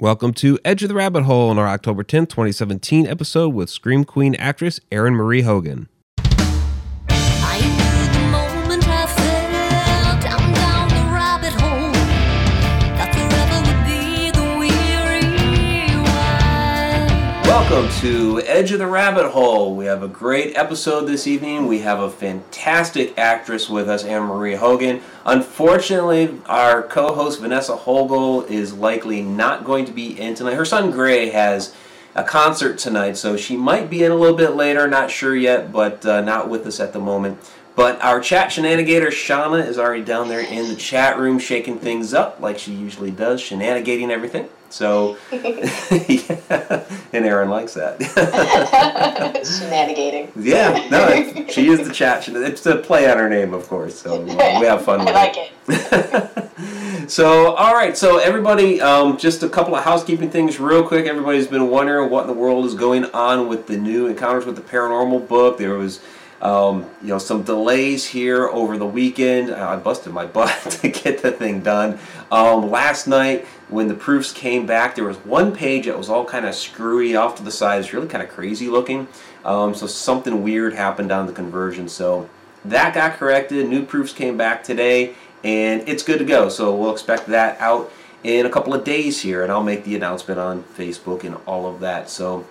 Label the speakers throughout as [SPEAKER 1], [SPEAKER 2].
[SPEAKER 1] Welcome to Edge of the Rabbit Hole on our October 10th, 2017 episode with Scream Queen actress Erin Marie Hogan. Welcome to Edge of the Rabbit Hole. We have a great episode this evening. We have a fantastic actress with us, Erin Marie Hogan. Unfortunately, our co host Vanessa Holgel is likely not going to be in tonight. Her son Gray has a concert tonight, so she might be in a little bit later, not sure yet, but uh, not with us at the moment. But our chat shenanigator Shauna is already down there in the chat room shaking things up like she usually does, shenanigating everything. So, yeah, and Erin likes that.
[SPEAKER 2] Shenanigating.
[SPEAKER 1] Yeah, no, she is the chat. It's a play on her name, of course. So uh, we have fun with
[SPEAKER 2] I like it.
[SPEAKER 1] it. So, all right. So everybody, um, just a couple of housekeeping things, real quick. Everybody's been wondering what in the world is going on with the new Encounters with the Paranormal book. There was. Um, you know, some delays here over the weekend. I busted my butt to get the thing done. Um, last night, when the proofs came back, there was one page that was all kind of screwy off to the side. It's really kind of crazy looking. Um, so something weird happened on the conversion. So that got corrected. New proofs came back today, and it's good to go. So we'll expect that out in a couple of days here, and I'll make the announcement on Facebook and all of that. So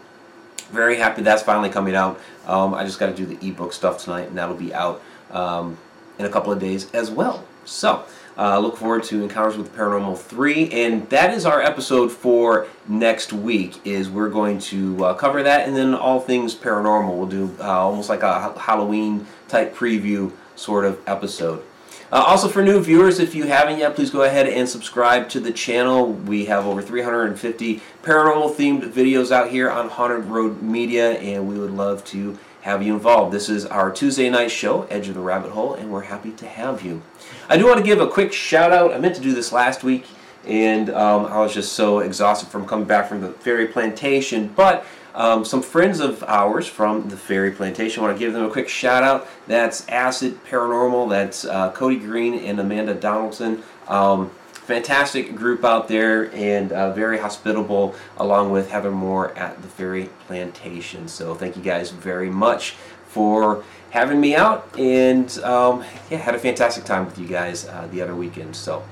[SPEAKER 1] very happy that's finally coming out. Um, I just got to do the ebook stuff tonight, and that'll be out um, in a couple of days as well. So, uh, look forward to Encounters with Paranormal 3, and that is our episode for next week. Is we're going to uh, cover that, and then all things paranormal. We'll do uh, almost like a Halloween type preview sort of episode. Uh, also, for new viewers, if you haven't yet, please go ahead and subscribe to the channel. We have over 350 paranormal themed videos out here on Haunted Road Media, and we would love to have you involved. This is our Tuesday night show, Edge of the Rabbit Hole, and we're happy to have you. I do want to give a quick shout out. I meant to do this last week, and um, I was just so exhausted from coming back from the Ferry Plantation, but um, some friends of ours from the Ferry Plantation. I want to give them a quick shout out. That's Acid Paranormal. That's uh, Cody Green and Amanda Donaldson. Um, fantastic group out there and uh, very hospitable, along with Heather Moore at the Ferry Plantation. So thank you guys very much for having me out, and um, yeah, had a fantastic time with you guys uh, the other weekend. So.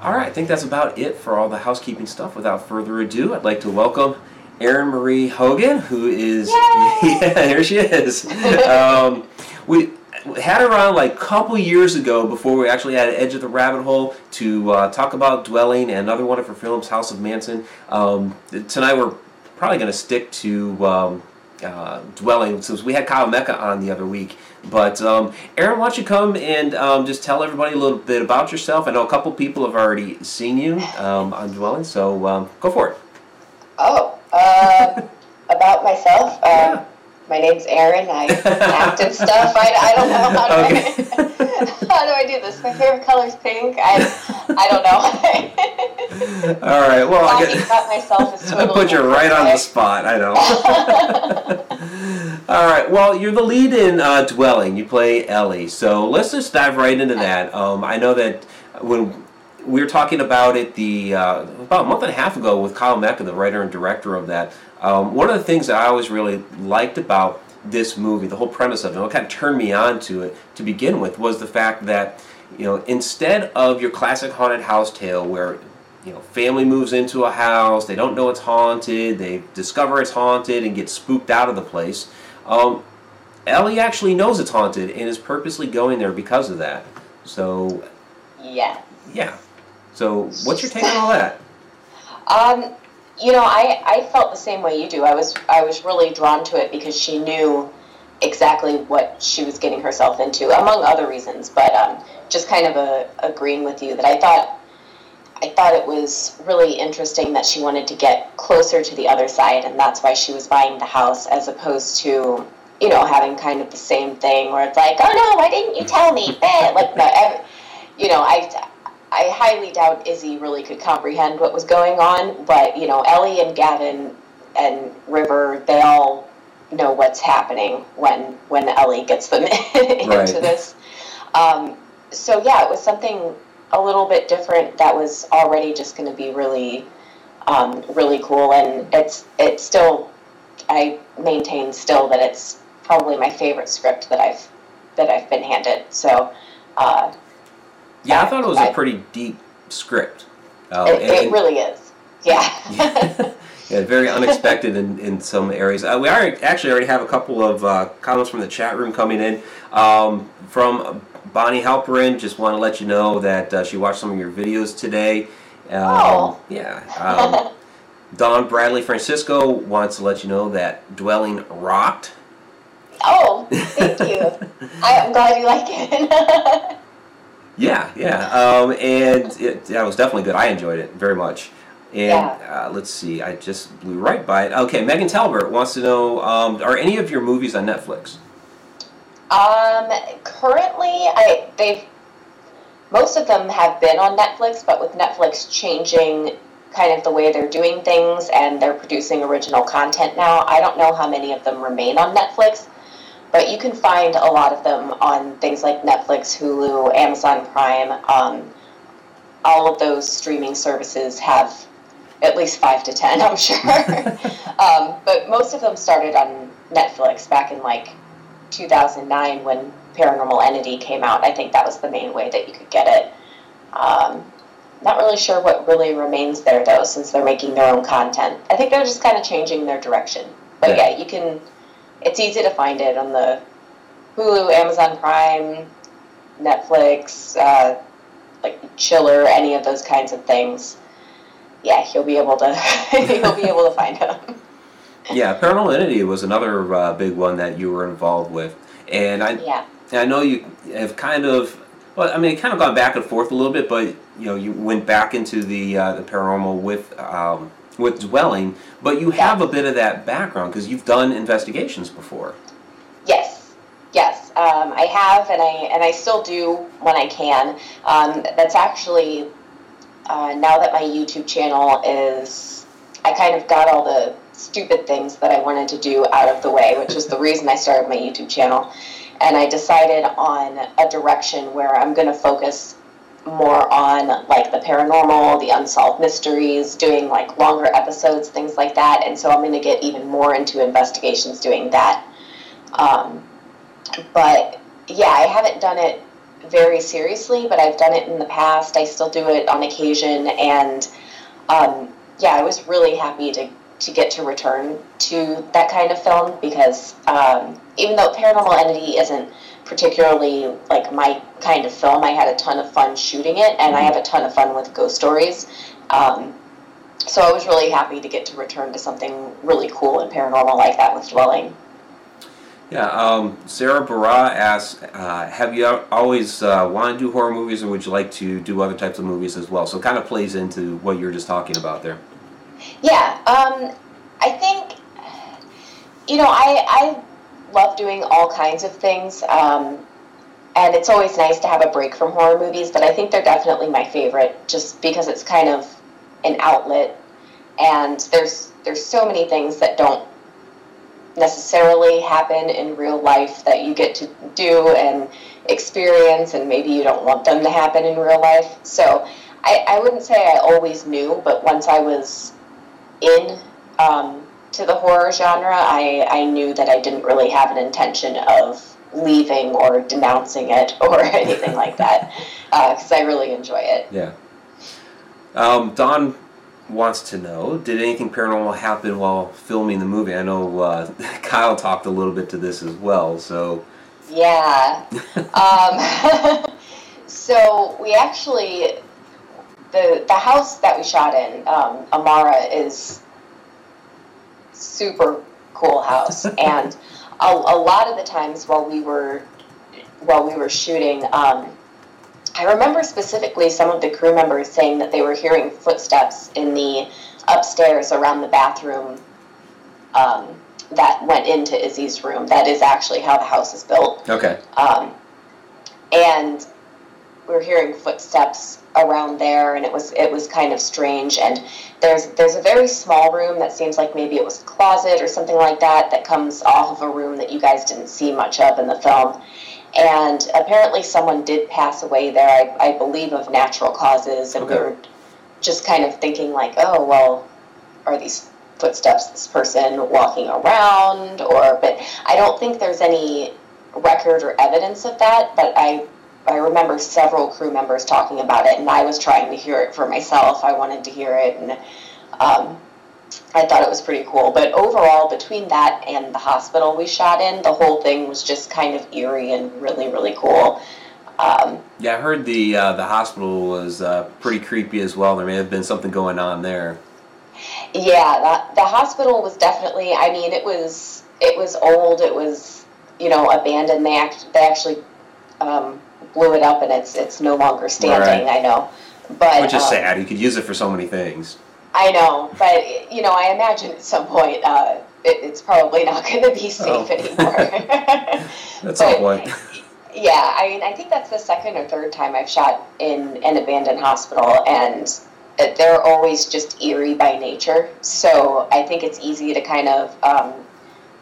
[SPEAKER 1] All right, I think that's about it for all the housekeeping stuff. Without further ado, I'd like to welcome Erin Marie Hogan, who is yeah, here she is. um, we had around like a couple years ago before we actually had Edge of the Rabbit Hole to uh, talk about Dwelling and another one of her films, House of Manson. Um, tonight we're probably going to stick to um, uh, Dwelling since we had Kyle Mecca on the other week. But um, Erin, why don't you come and um, just tell everybody a little bit about yourself? I know a couple people have already seen you um, on Dwelling, so um, go for it.
[SPEAKER 2] Oh, uh, about myself. Uh,
[SPEAKER 1] Yeah.
[SPEAKER 2] My name's Erin. I act and stuff. I, I don't know how do,
[SPEAKER 1] Okay.
[SPEAKER 2] I, how do I do this. My favorite color is pink. I I don't know.
[SPEAKER 1] All right. Well, I
[SPEAKER 2] about myself is
[SPEAKER 1] I put you right on the spot. I know. All right. Well, you're the lead in uh, Dwelling. You play Ellie. So let's just dive right into that. Um, I know that when we were talking about it the uh, about a month and a half ago with Kyle Mecca, the writer and director of that. Um, one of the things that I always really liked about this movie, the whole premise of it, what kind of turned me on to it to begin with, was the fact that you know instead of your classic haunted house tale where you know, family moves into a house, they don't know it's haunted, they discover it's haunted and get spooked out of the place. Um, Ellie actually knows it's haunted and is purposely going there because of that. So,
[SPEAKER 2] Yeah.
[SPEAKER 1] yeah. So, what's your take on all that?
[SPEAKER 2] Um, you know, I, I felt the same way you do. I was I was really drawn to it because she knew exactly what she was getting herself into, among other reasons. But um, just kind of a, agreeing with you that I thought I thought it was really interesting that she wanted to get closer to the other side, and that's why she was buying the house as opposed to you know having kind of the same thing where it's like, oh no, why didn't you tell me? Like no, you know, I I highly doubt Izzy really could comprehend what was going on, but you know, Ellie and Gavin and River, they all know what's happening when when Ellie gets them into
[SPEAKER 1] Right.
[SPEAKER 2] this. Um, so yeah, it was something a little bit different that was already just going to be really um, really cool, and it's it's still I maintain still that it's probably my favorite script that I've that I've been handed. So. Uh,
[SPEAKER 1] Yeah, I thought it was a
[SPEAKER 2] I-
[SPEAKER 1] pretty deep script. Uh,
[SPEAKER 2] it,
[SPEAKER 1] and-
[SPEAKER 2] it really is. Yeah.
[SPEAKER 1] yeah, very unexpected in, in some areas. Uh, we are, actually already have a couple of uh, comments from the chat room coming in. Um, from Bonnie Halperin, just want to let you know that uh, she watched some of your videos today. Um,
[SPEAKER 2] Oh.
[SPEAKER 1] Yeah. Um, Don Bradley Francisco wants to let you know that Dwelling rocked.
[SPEAKER 2] oh, thank you. I, I'm glad you like it.
[SPEAKER 1] Yeah, yeah, um, and it, that was definitely good. I enjoyed it very much. And uh, let's see, I just blew right by it. Okay, Megan Talbert wants to know: um, Are any of your movies on Netflix?
[SPEAKER 2] um, currently, I they've most of them have been on Netflix, but with Netflix changing kind of the way they're doing things and they're producing original content now, I don't know how many of them remain on Netflix. But you can find a lot of them on things like Netflix, Hulu, Amazon Prime. Um, all of those streaming services have at least five to ten, I'm sure. um, but most of them started on Netflix back in like 2009 when Paranormal Entity came out. I think that was the main way that you could get it. Um, not really sure what really remains there though, since they're making their own content. I think they're just kind of changing their direction. But
[SPEAKER 1] Yeah.
[SPEAKER 2] yeah, you can. It's easy to find it on the Hulu, Amazon Prime, Netflix, uh, like Chiller, any of those kinds of things. Yeah, you'll be able to you'll be able to find them.
[SPEAKER 1] yeah, Paranormal Entity was another uh, big one that you were involved with, and I
[SPEAKER 2] Yeah.
[SPEAKER 1] I know you have kind of. Well, I mean, it kind of gone back and forth a little bit, but you know, you went back into the uh, the paranormal with um, with dwelling, but you have a bit of that background because you've done investigations before.
[SPEAKER 2] Yes, yes, um, I have, and I and I still do when I can. Um, that's actually uh, now that my YouTube channel is, I kind of got all the stupid things that I wanted to do out of the way, which is the reason I started my YouTube channel, and I decided on a direction where I'm going to focus more on like the paranormal, the unsolved mysteries, doing like longer episodes, things like that, and so I'm going to get even more into investigations doing that. Um, but yeah, I haven't done it very seriously, but I've done it in the past. I still do it on occasion, and um, yeah, I was really happy to to get to return to that kind of film because um, even though Paranormal Entity isn't particularly like my kind of film, I had a ton of fun shooting it, and I have a ton of fun with ghost stories. Um, so I was really happy to get to return to something really cool and paranormal like that with Dwelling.
[SPEAKER 1] Yeah, um, Sarah Barra asks, uh, have you always uh, wanted to do horror movies, or would you like to do other types of movies as well? So it kind of plays into what you were just talking about there.
[SPEAKER 2] Yeah, um, I think, you know, I, I love doing all kinds of things, um, and it's always nice to have a break from horror movies, but I think they're definitely my favorite just because it's kind of an outlet, and there's there's so many things that don't necessarily happen in real life that you get to do and experience and maybe you don't want them to happen in real life. So i, I wouldn't say i always knew but once i was in um, to the horror genre I, I knew that i didn't really have an intention of leaving or denouncing it or anything like that because i really enjoy it
[SPEAKER 1] Yeah. Um, Don wants to know, did anything paranormal happen while filming the movie? I know uh, Kyle talked a little bit to this as well, so
[SPEAKER 2] Yeah. um, so we actually the the house that we shot in, um, Amara, is super cool house, and a, a lot of the times while we were while we were shooting. Um, I remember specifically some of the crew members saying that they were hearing footsteps in the upstairs around the bathroom um, that went into Izzy's room. That is actually how the house is built.
[SPEAKER 1] okay.
[SPEAKER 2] Um, and we were hearing footsteps around there, and it was it was kind of strange. And there's there's a very small room that seems like maybe it was a closet or something like that that comes off of a room that you guys didn't see much of in the film. And apparently, someone did pass away there. I, I believe of natural causes, and we
[SPEAKER 1] Okay.
[SPEAKER 2] were just kind of thinking like, oh well, are these footsteps this person walking around or but I don't think there's any record or evidence of that, but I I remember several crew members talking about it, and I was trying to hear it for myself. I wanted to hear it, and um, I thought it was pretty cool. But overall, between that and the hospital we shot in, the whole thing was just kind of eerie and really, really cool. Um,
[SPEAKER 1] Yeah, I heard the uh, the hospital was uh, pretty creepy as well. There may have been something going on there.
[SPEAKER 2] yeah, the, the hospital was definitely. I mean, it was it was old. It was you know abandoned. They act, they actually um, blew it up, and it's it's no longer standing.
[SPEAKER 1] Right.
[SPEAKER 2] I know, but
[SPEAKER 1] Which is
[SPEAKER 2] um,
[SPEAKER 1] sad. You could use it for so many things.
[SPEAKER 2] I know, but you know, I imagine at some point uh, it, it's probably not going to be safe
[SPEAKER 1] Oh.
[SPEAKER 2] anymore.
[SPEAKER 1] At some
[SPEAKER 2] But-
[SPEAKER 1] point.
[SPEAKER 2] yeah, I mean, I think that's the second or third time I've shot in an abandoned hospital, and they're always just eerie by nature. So I think it's easy to kind of um,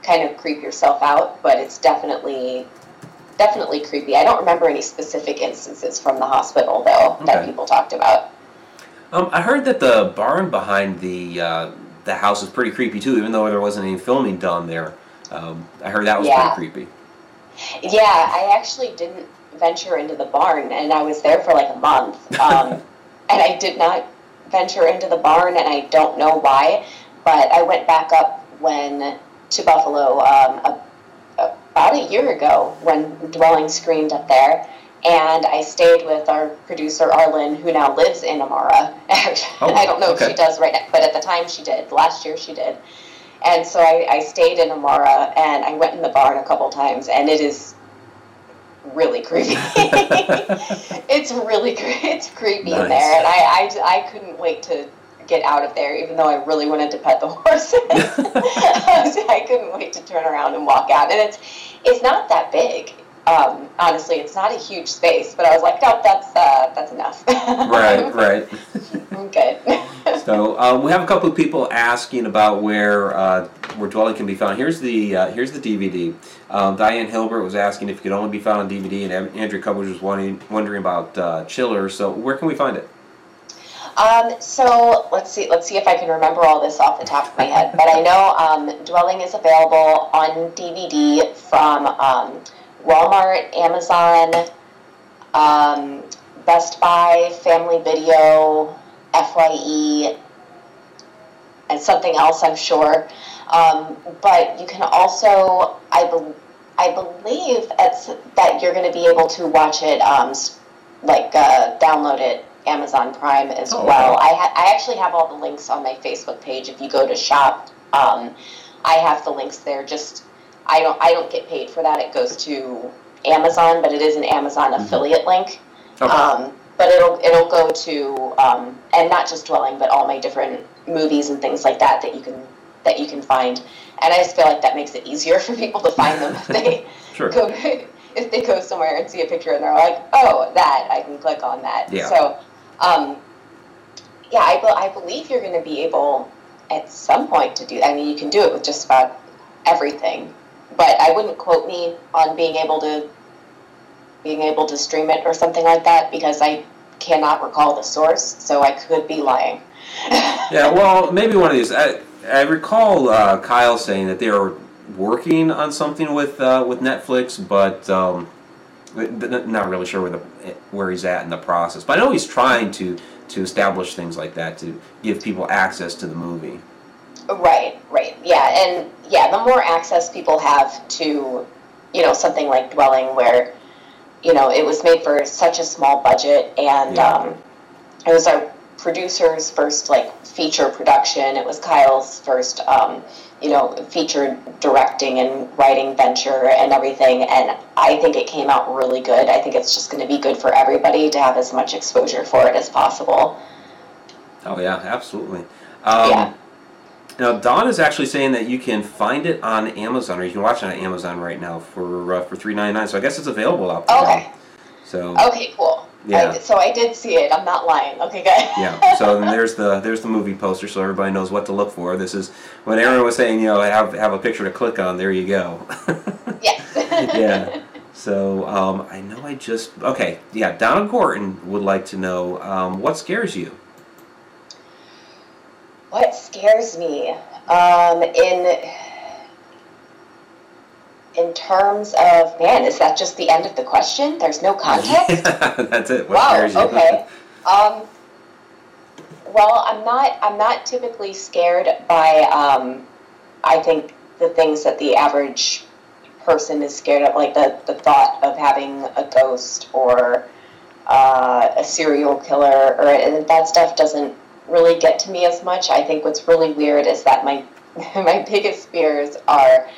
[SPEAKER 2] kind of creep yourself out, but it's definitely definitely creepy. I don't remember any specific instances from the hospital though that people talked about.
[SPEAKER 1] Um, I heard that the barn behind the uh, the house is pretty creepy too, even though there wasn't any filming done there. Um, I heard that was
[SPEAKER 2] Yeah.
[SPEAKER 1] pretty creepy.
[SPEAKER 2] Yeah, I actually didn't venture into the barn, and I was there for like a month. Um, and I did not venture into the barn, and I don't know why. But I went back up when to Buffalo um, about a year ago when Dwelling screened up there, and I stayed with our producer Arlen, who now lives in Amara.
[SPEAKER 1] Oh,
[SPEAKER 2] I don't know if she does right now, but at the time she did. Last year she did. And so I, I stayed in Amara and I went in the barn a couple times, and it is really creepy. it's really cre- it's creepy in there, and I, I, I couldn't wait to get out of there, even though I really wanted to pet the horses. I, was- I couldn't wait to turn around and walk out, and it's it's not that big. Um, honestly, it's not a huge space, but I was like, no, that's uh, that's enough.
[SPEAKER 1] right, right.
[SPEAKER 2] I'm good.
[SPEAKER 1] So um, we have a couple of people asking about where uh, where dwelling can be found. Here's the uh, here's the DVD. Um, Diane Hilbert was asking if it could only be found on DVD, and An- Andrew Cubbage was wondering, wondering about uh, Chiller. So where can we find it?
[SPEAKER 2] Um, so let's see. Let's see if I can remember all this off the top of my head. But I know um, Dwelling is available on DVD from um, Walmart, Amazon, um, Best Buy, Family Video, Fye, and something else. I'm sure. Um, but you can also, I, bel I believe, that you're going to be able to watch it, um, like uh, download it Amazon Prime as
[SPEAKER 1] Oh,
[SPEAKER 2] well. I ha- I actually have all the links on my Facebook page. If you go to shop, um, I have the links there. Just I don't I don't get paid for that. It goes to Amazon, but it is an Amazon affiliate link.
[SPEAKER 1] Okay.
[SPEAKER 2] Um, but it'll it'll go to um, and not just dwelling, but all my different movies and things like that that you can that you can find. And I just feel like that makes it easier for people to find them if they
[SPEAKER 1] Sure.
[SPEAKER 2] go if they go somewhere and see a picture and they're like, oh, that I can click on that.
[SPEAKER 1] Yeah.
[SPEAKER 2] So, um, yeah, I, I believe you're going to be able at some point to do. I mean, you can do it with just about everything, but I wouldn't quote me on being able to being able to stream it or something like that because I cannot recall the source, so I could be lying.
[SPEAKER 1] Yeah, well, maybe one of these. I, I recall uh, Kyle saying that they were working on something with uh, with Netflix, but um, not really sure where the where he's at in the process. But I know he's trying to to establish things like that to give people access to the movie.
[SPEAKER 2] Right, right. Yeah, and yeah, the more access people have to, you know, something like Dwelling, where, you know, it was made for such a small budget, and
[SPEAKER 1] Yeah.
[SPEAKER 2] um, it was our producer's first like feature production. It was Kyle's first, um, you know, feature directing and writing venture and everything. And I think it came out really good. I think it's just going to be good for everybody to have as much exposure for it as possible.
[SPEAKER 1] Oh yeah, absolutely. Um,
[SPEAKER 2] Yeah.
[SPEAKER 1] Now Don is actually saying that you can find it on Amazon, or you can watch it on Amazon right now for uh, for three ninety nine. So I guess it's available out there.
[SPEAKER 2] Okay.
[SPEAKER 1] So
[SPEAKER 2] Okay, cool.
[SPEAKER 1] Yeah.
[SPEAKER 2] I, so I did see it. I'm not lying. Okay, good.
[SPEAKER 1] yeah. So then there's the there's the movie poster, so everybody knows what to look for. This is when Erin was saying, you know, I have have a picture to click on. There you go.
[SPEAKER 2] yes.
[SPEAKER 1] yeah. So um, I know I just okay. Yeah, Donna Gorton would like to know um, what scares you.
[SPEAKER 2] What scares me? Um, in in terms of man, is that just the end of the question? There's no context.
[SPEAKER 1] That's it. What
[SPEAKER 2] wow.
[SPEAKER 1] scares you?
[SPEAKER 2] Okay. Um, well, I'm not. I'm not typically scared by. Um, I think the things that the average person is scared of, like the the thought of having a ghost or uh, a serial killer, or and that stuff doesn't really get to me as much. I think what's really weird is that my my biggest fears are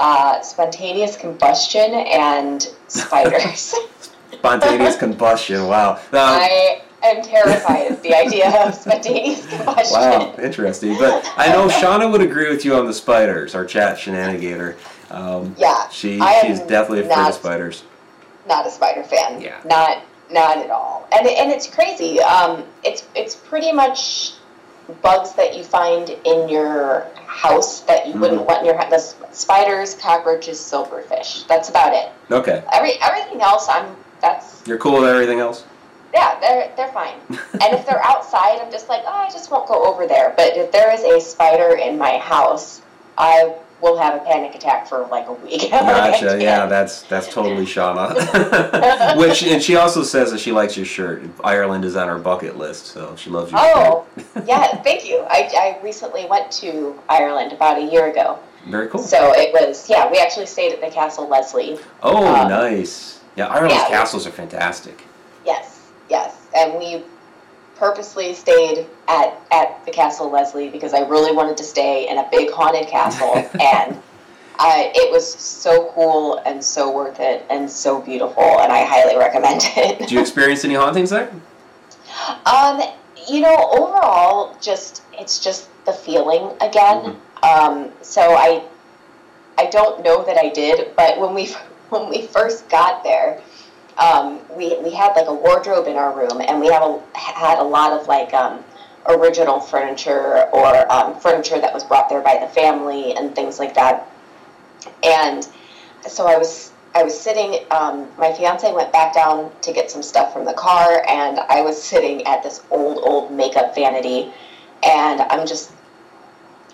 [SPEAKER 2] uh, spontaneous combustion and spiders.
[SPEAKER 1] Spontaneous combustion. Wow. Now,
[SPEAKER 2] I am terrified of the idea of spontaneous combustion.
[SPEAKER 1] Wow, interesting. But I know Shauna would agree with you on the spiders, our chat shenanigator. Um,
[SPEAKER 2] Yeah,
[SPEAKER 1] she she's definitely afraid
[SPEAKER 2] not-
[SPEAKER 1] of spiders.
[SPEAKER 2] Not a spider fan.
[SPEAKER 1] Yeah.
[SPEAKER 2] Not not at all. And and it's crazy. Um, it's it's pretty much bugs that you find in your house that you wouldn't
[SPEAKER 1] Mhm.
[SPEAKER 2] want in your house. The spiders, cockroaches, silverfish. That's about it.
[SPEAKER 1] Okay,
[SPEAKER 2] Every everything else, I'm that's
[SPEAKER 1] you're cool with everything else.
[SPEAKER 2] yeah, they're they're fine. and if they're outside, I'm just like, oh, I just won't go over there. But if there is a spider in my house, I will have a panic attack for like a week.
[SPEAKER 1] Gotcha. Yeah, that's that's totally Shauna. Which and she also says that she likes your shirt. Ireland is on her bucket list, so she loves your
[SPEAKER 2] Oh, yeah, thank you. I, I recently went to Ireland about a year ago.
[SPEAKER 1] Very cool.
[SPEAKER 2] So it was, yeah, we actually stayed at the Castle Leslie.
[SPEAKER 1] Oh,
[SPEAKER 2] um,
[SPEAKER 1] nice. Yeah, Ireland's
[SPEAKER 2] yeah.
[SPEAKER 1] castles are fantastic.
[SPEAKER 2] Yes, yes. And we purposely stayed at, at the Castle Leslie because I really wanted to stay in a big haunted castle. and I, it was so cool and so worth it and so beautiful. And I highly recommend it.
[SPEAKER 1] Did you experience any hauntings there?
[SPEAKER 2] Um, you know, overall, just it's just the feeling again. Um, so I, I don't know that I did, but when we when we first got there, um, we we had like a wardrobe in our room, and we have a, had a lot of like um, original furniture or um, furniture that was brought there by the family and things like that. And so I was I was sitting. Um, my fiance went back down to get some stuff from the car, and I was sitting at this old old makeup vanity, and I'm just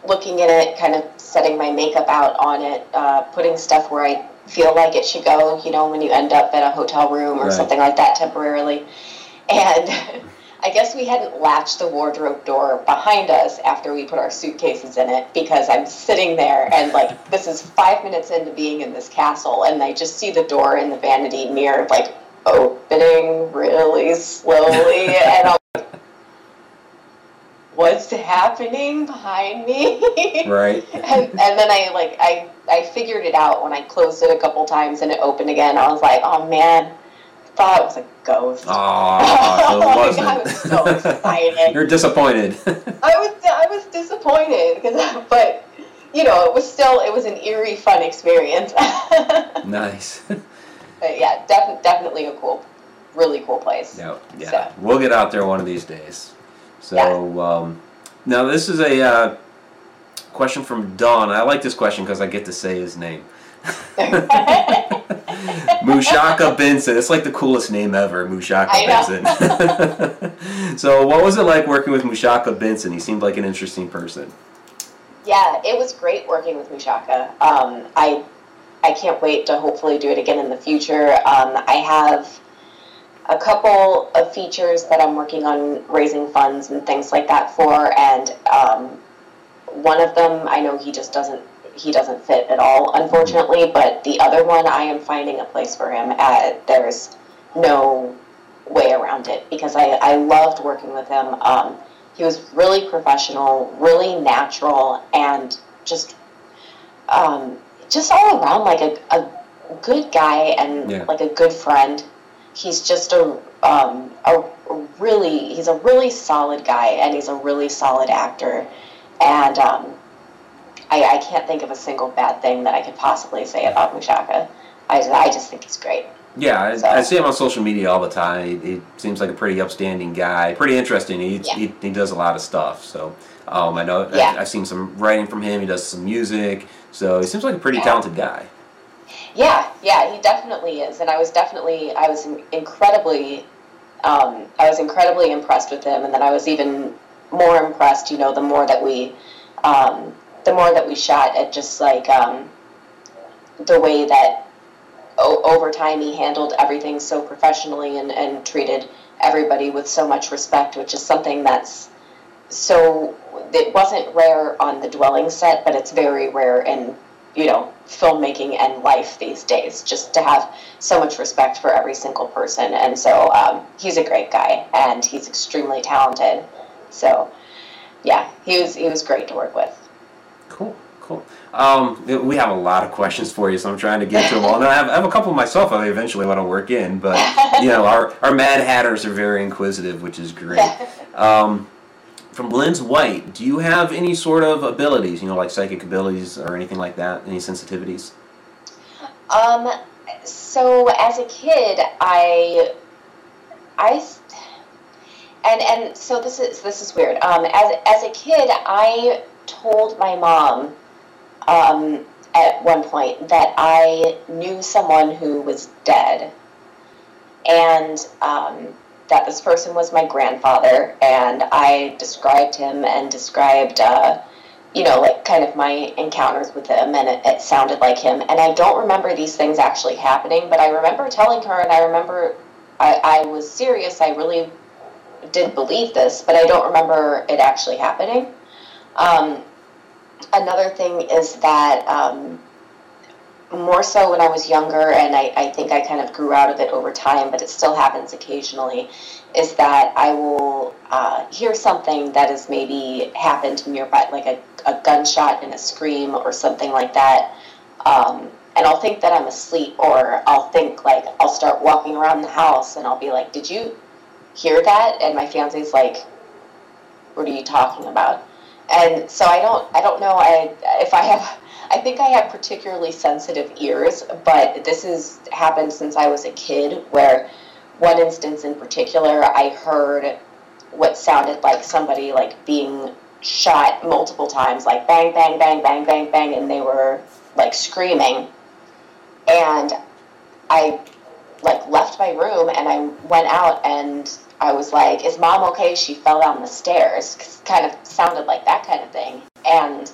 [SPEAKER 2] looking at it, kind of setting my makeup out on it, uh, putting stuff where I feel like it should go. You know, when you end up at a hotel room or
[SPEAKER 1] Right.
[SPEAKER 2] something like that temporarily, and. I guess we hadn't latched the wardrobe door behind us after we put our suitcases in it because I'm sitting there and like this is five minutes into being in this castle and I just see the door in the vanity mirror like opening really slowly and like, what's happening behind me?
[SPEAKER 1] Right.
[SPEAKER 2] and, and then I like I I figured it out when I closed it a couple times and it opened again. I was like, oh man, I thought it was a ghost.
[SPEAKER 1] Oh, so it wasn't.
[SPEAKER 2] was so excited.
[SPEAKER 1] You're disappointed.
[SPEAKER 2] I was I was disappointed because, but you know, it was still it was an eerie, fun experience. but
[SPEAKER 1] nice.
[SPEAKER 2] yeah, def- definitely a cool, really cool place.
[SPEAKER 1] Yeah, yeah.
[SPEAKER 2] So.
[SPEAKER 1] We'll get out there one of these days. So um, now this is a uh, question from Don. I like this question because I get to say his name. Mushaka Benson. It's like the coolest name ever, Mushaka Benson. so, what was it like working with Mushaka Benson? He seemed like an interesting person.
[SPEAKER 2] Yeah, it was great working with Mushaka. Um, I I can't wait to hopefully do it again in the future. Um, I have a couple of features that I'm working on raising funds and things like that for, and um, one of them I know he just doesn't he doesn't fit at all, unfortunately. But the other one I am finding a place for him. At, there's no way around it because I, I loved working with him. Um, he was really professional, really natural, and just um, just all around like a, a good guy and
[SPEAKER 1] Yeah.
[SPEAKER 2] like a good friend. He's just a um, a really he's a really solid guy and he's a really solid actor, and um, I, I can't think of a single bad thing that I could possibly say about Mushaka. I, I just think he's great.
[SPEAKER 1] Yeah, I,
[SPEAKER 2] So-
[SPEAKER 1] I see him on social media all the time. He, he seems like a pretty upstanding guy, pretty interesting. He,
[SPEAKER 2] Yeah.
[SPEAKER 1] he, he does a lot of stuff. So um, I know
[SPEAKER 2] Yeah.
[SPEAKER 1] I, I've seen some writing from him. He does some music. So he seems like a pretty
[SPEAKER 2] Yeah.
[SPEAKER 1] talented guy.
[SPEAKER 2] Yeah, yeah, he definitely is, and I was definitely, I was incredibly, um, I was incredibly impressed with him, and then I was even more impressed. You know, the more that we, um, the more that we shot at just like um, the way that o- over time he handled everything so professionally and, and treated everybody with so much respect, which is something that's so it wasn't rare on the dwelling set, but it's very rare in you know filmmaking and life these days. Just to have so much respect for every single person, and so um, he's a great guy and he's extremely talented. So yeah, he was he was great to work with.
[SPEAKER 1] Cool, cool. Um, we have a lot of questions for you, so I'm trying to get to them all. And I have, I have a couple myself I eventually want to work in, but you know, our, our Mad Hatters are very inquisitive, which is great. Um, from Lynn's White, do you have any sort of abilities, you know, like psychic abilities or anything like that? Any sensitivities?
[SPEAKER 2] Um, so as a kid, I, I, and and so this is this is weird. Um, as as a kid, I told my mom, um, at one point that I knew someone who was dead, and um, that this person was my grandfather, and I described him and described. Uh, you know, like kind of my encounters with him, and it, it sounded like him. And I don't remember these things actually happening, but I remember telling her, and I remember I, I was serious. I really did believe this, but I don't remember it actually happening. Um, another thing is that um, more so when I was younger, and I, I think I kind of grew out of it over time, but it still happens occasionally, is that I will uh, hear something that has maybe happened nearby, like a, a gunshot and a scream or something like that. Um, and I'll think that I'm asleep, or I'll think like I'll start walking around the house and I'll be like, Did you hear that? And my fiance's like, What are you talking about? And so I don't, I don't know. I if I have, I think I have particularly sensitive ears, but this has happened since I was a kid. Where one instance in particular, I heard what sounded like somebody like being shot multiple times, like bang, bang, bang, bang, bang, bang, and they were like screaming. And I like left my room and I went out and I was like, "Is mom okay?" She fell down the stairs. kind of sounded like that kind of thing, and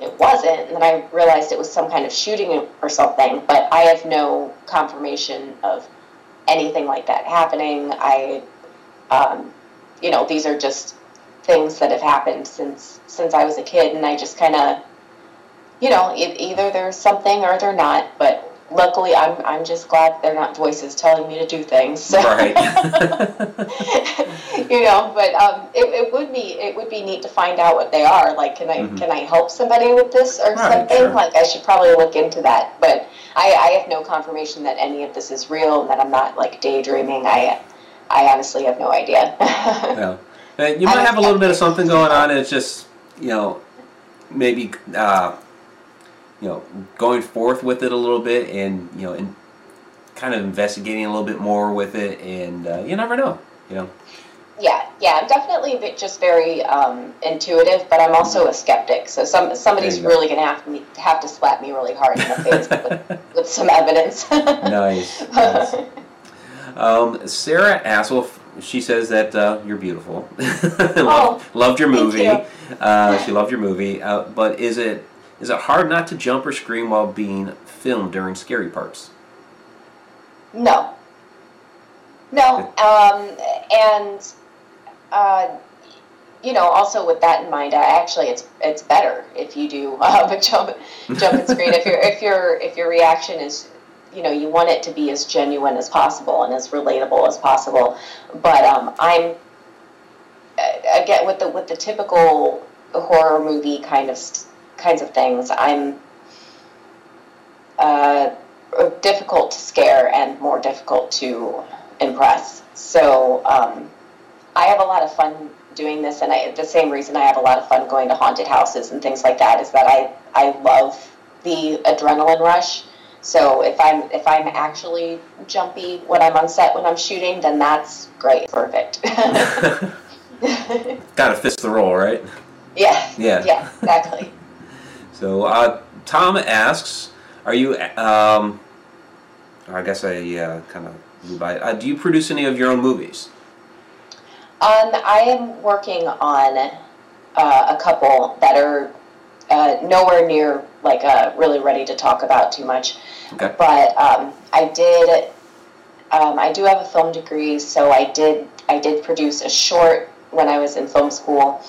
[SPEAKER 2] it wasn't. And then I realized it was some kind of shooting or something. But I have no confirmation of anything like that happening. I, um, you know, these are just things that have happened since since I was a kid, and I just kind of, you know, either there's something or they're not. But luckily, I'm I'm just glad they're not voices telling me to do things. So.
[SPEAKER 1] Right.
[SPEAKER 2] you know, but um, it, it would be it would be neat to find out what they are. Like, can I
[SPEAKER 1] Mhm.
[SPEAKER 2] can I help somebody with this or
[SPEAKER 1] Right,
[SPEAKER 2] something?
[SPEAKER 1] sure.
[SPEAKER 2] Like, I should probably look into that. But I, I have no confirmation that any of this is real and that I'm not like daydreaming. I I honestly have no idea.
[SPEAKER 1] Yeah. You might have a little bit of something going on, and it's just, you know, maybe, uh, you know, going forth with it a little bit and, you know, and kind of investigating a little bit more with it, and uh, you never know, you know.
[SPEAKER 2] yeah, yeah, I'm definitely a bit just very um, intuitive, but I'm also a skeptic. So some somebody's
[SPEAKER 1] go.
[SPEAKER 2] really gonna have me have to slap me really hard in the face with, with some evidence.
[SPEAKER 1] Nice. nice. Um, Sarah Assel, she says that uh, you're beautiful. loved, loved your
[SPEAKER 2] Oh, thank
[SPEAKER 1] movie.
[SPEAKER 2] you.
[SPEAKER 1] Uh, she loved your movie. Uh, but is it is it hard not to jump or scream while being filmed during scary parts?
[SPEAKER 2] No. No. Um, and uh, you know, also with that in mind, actually it's it's better if you do uh, jump jump and screen. if your if your if your reaction is you know you want it to be as genuine as possible and as relatable as possible. But um, I'm uh, again with the with the typical horror movie kind of kinds of things. I'm uh, difficult to scare and more difficult to impress. So um, I have a lot of fun doing this, and I, the same reason I have a lot of fun going to haunted houses and things like that is that I I love the adrenaline rush. So if I'm if I'm actually jumpy when I'm on set when I'm shooting, then that's great, perfect.
[SPEAKER 1] Gotta fist the role, right?
[SPEAKER 2] yeah,
[SPEAKER 1] Yeah.
[SPEAKER 2] yeah, exactly.
[SPEAKER 1] So uh, Tom asks, are you? Um, I guess I uh, kind of blew by. Uh, do you produce any of your own movies?
[SPEAKER 2] Um, I am working on uh, a couple that are uh, nowhere near like uh, really ready to talk about too much.
[SPEAKER 1] Okay.
[SPEAKER 2] But um, I did. Um, I do have a film degree, so I did. I did produce a short when I was in film school,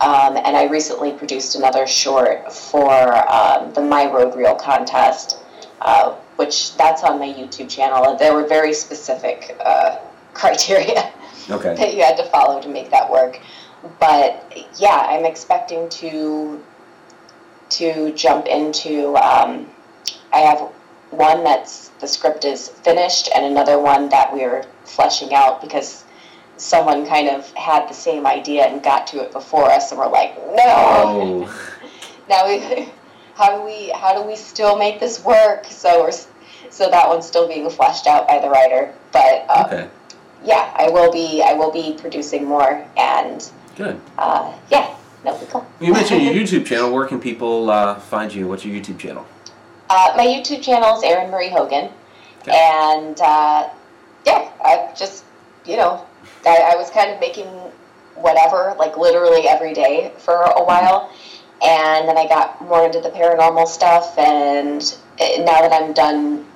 [SPEAKER 2] um, and I recently produced another short for um, the My RODE Reel contest, uh, which that's on my YouTube channel. And there were very specific uh, criteria
[SPEAKER 1] Okay.
[SPEAKER 2] that you had to follow to make that work. But yeah, I'm expecting to to jump into. Um, I have one that's the script is finished, and another one that we're fleshing out because someone kind of had the same idea and got to it before us, and we're like, no.
[SPEAKER 1] Oh.
[SPEAKER 2] Now we, how do we how do we still make this work? So we're so that one's still being fleshed out by the writer, but. Um,
[SPEAKER 1] Okay.
[SPEAKER 2] yeah, I will be. I will be producing more, and
[SPEAKER 1] Good.
[SPEAKER 2] uh, yeah, that'll be cool.
[SPEAKER 1] You mentioned your YouTube channel. Where can people uh, find you? What's your YouTube channel?
[SPEAKER 2] Uh, my YouTube channel is Erin Marie Hogan,
[SPEAKER 1] Okay.
[SPEAKER 2] and uh, yeah, I just you know, I, I was kind of making whatever, like literally every day for a while, and then I got more into the paranormal stuff, and uh, now that I'm done,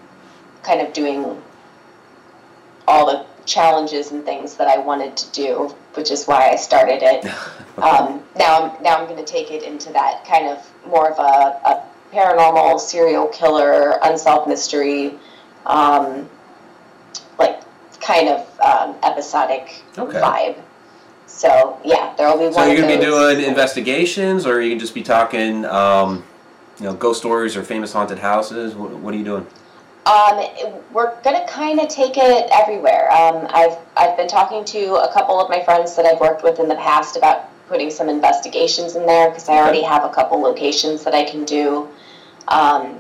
[SPEAKER 2] kind of doing all the challenges and things that I wanted to do, which is why I started it. um, now I'm now I'm going to take it into that kind of more of a, a paranormal serial killer unsolved mystery, um, like kind of um, episodic
[SPEAKER 1] Okay.
[SPEAKER 2] vibe. So yeah, there will be one
[SPEAKER 1] So
[SPEAKER 2] one.
[SPEAKER 1] you're going to be doing investigations, or you can just be talking, um, you know, ghost stories or famous haunted houses. What, what are you doing?
[SPEAKER 2] Um, we're gonna kind of take it everywhere. Um, I've I've been talking to a couple of my friends that I've worked with in the past about putting some investigations in there because I already have a couple locations that I can do. Um,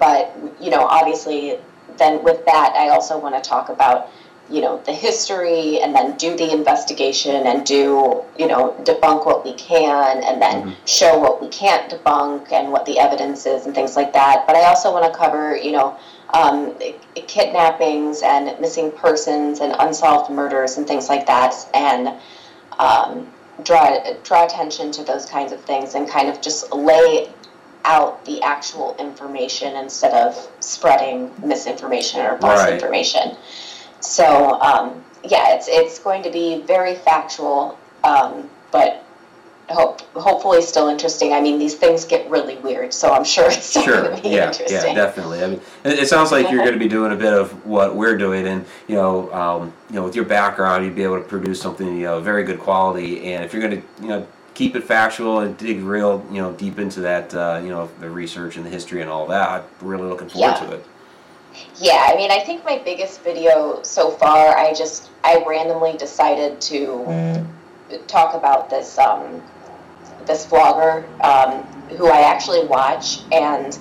[SPEAKER 2] but you know, obviously, then with that, I also want to talk about you know the history and then do the investigation and do you know debunk what we can and then show what we can't debunk and what the evidence is and things like that. But i also want to cover you know um, kidnappings and missing persons and unsolved murders and things like that and um, draw draw attention to those kinds of things and kind of just lay out the actual information instead of spreading misinformation or false
[SPEAKER 1] Right.
[SPEAKER 2] information. So um, yeah, it's it's going to be very factual, um, but hope hopefully still interesting. I mean, these things get really weird, so I'm sure it's still
[SPEAKER 1] Sure.
[SPEAKER 2] going to be
[SPEAKER 1] Yeah. Yeah. Definitely. I mean, it, it sounds like you're going to be doing a bit of what we're doing, and you know, um, you know, with your background, you'd be able to produce something, you know, very good quality. And if you're going to, you know, keep it factual and dig real, you know, deep into that, uh, you know, the research and the history and all that, I'm really looking forward
[SPEAKER 2] Yeah.
[SPEAKER 1] to it.
[SPEAKER 2] Yeah, I mean, I think my biggest video so far, I just I randomly decided to talk about this um, this vlogger um, who I actually watch, and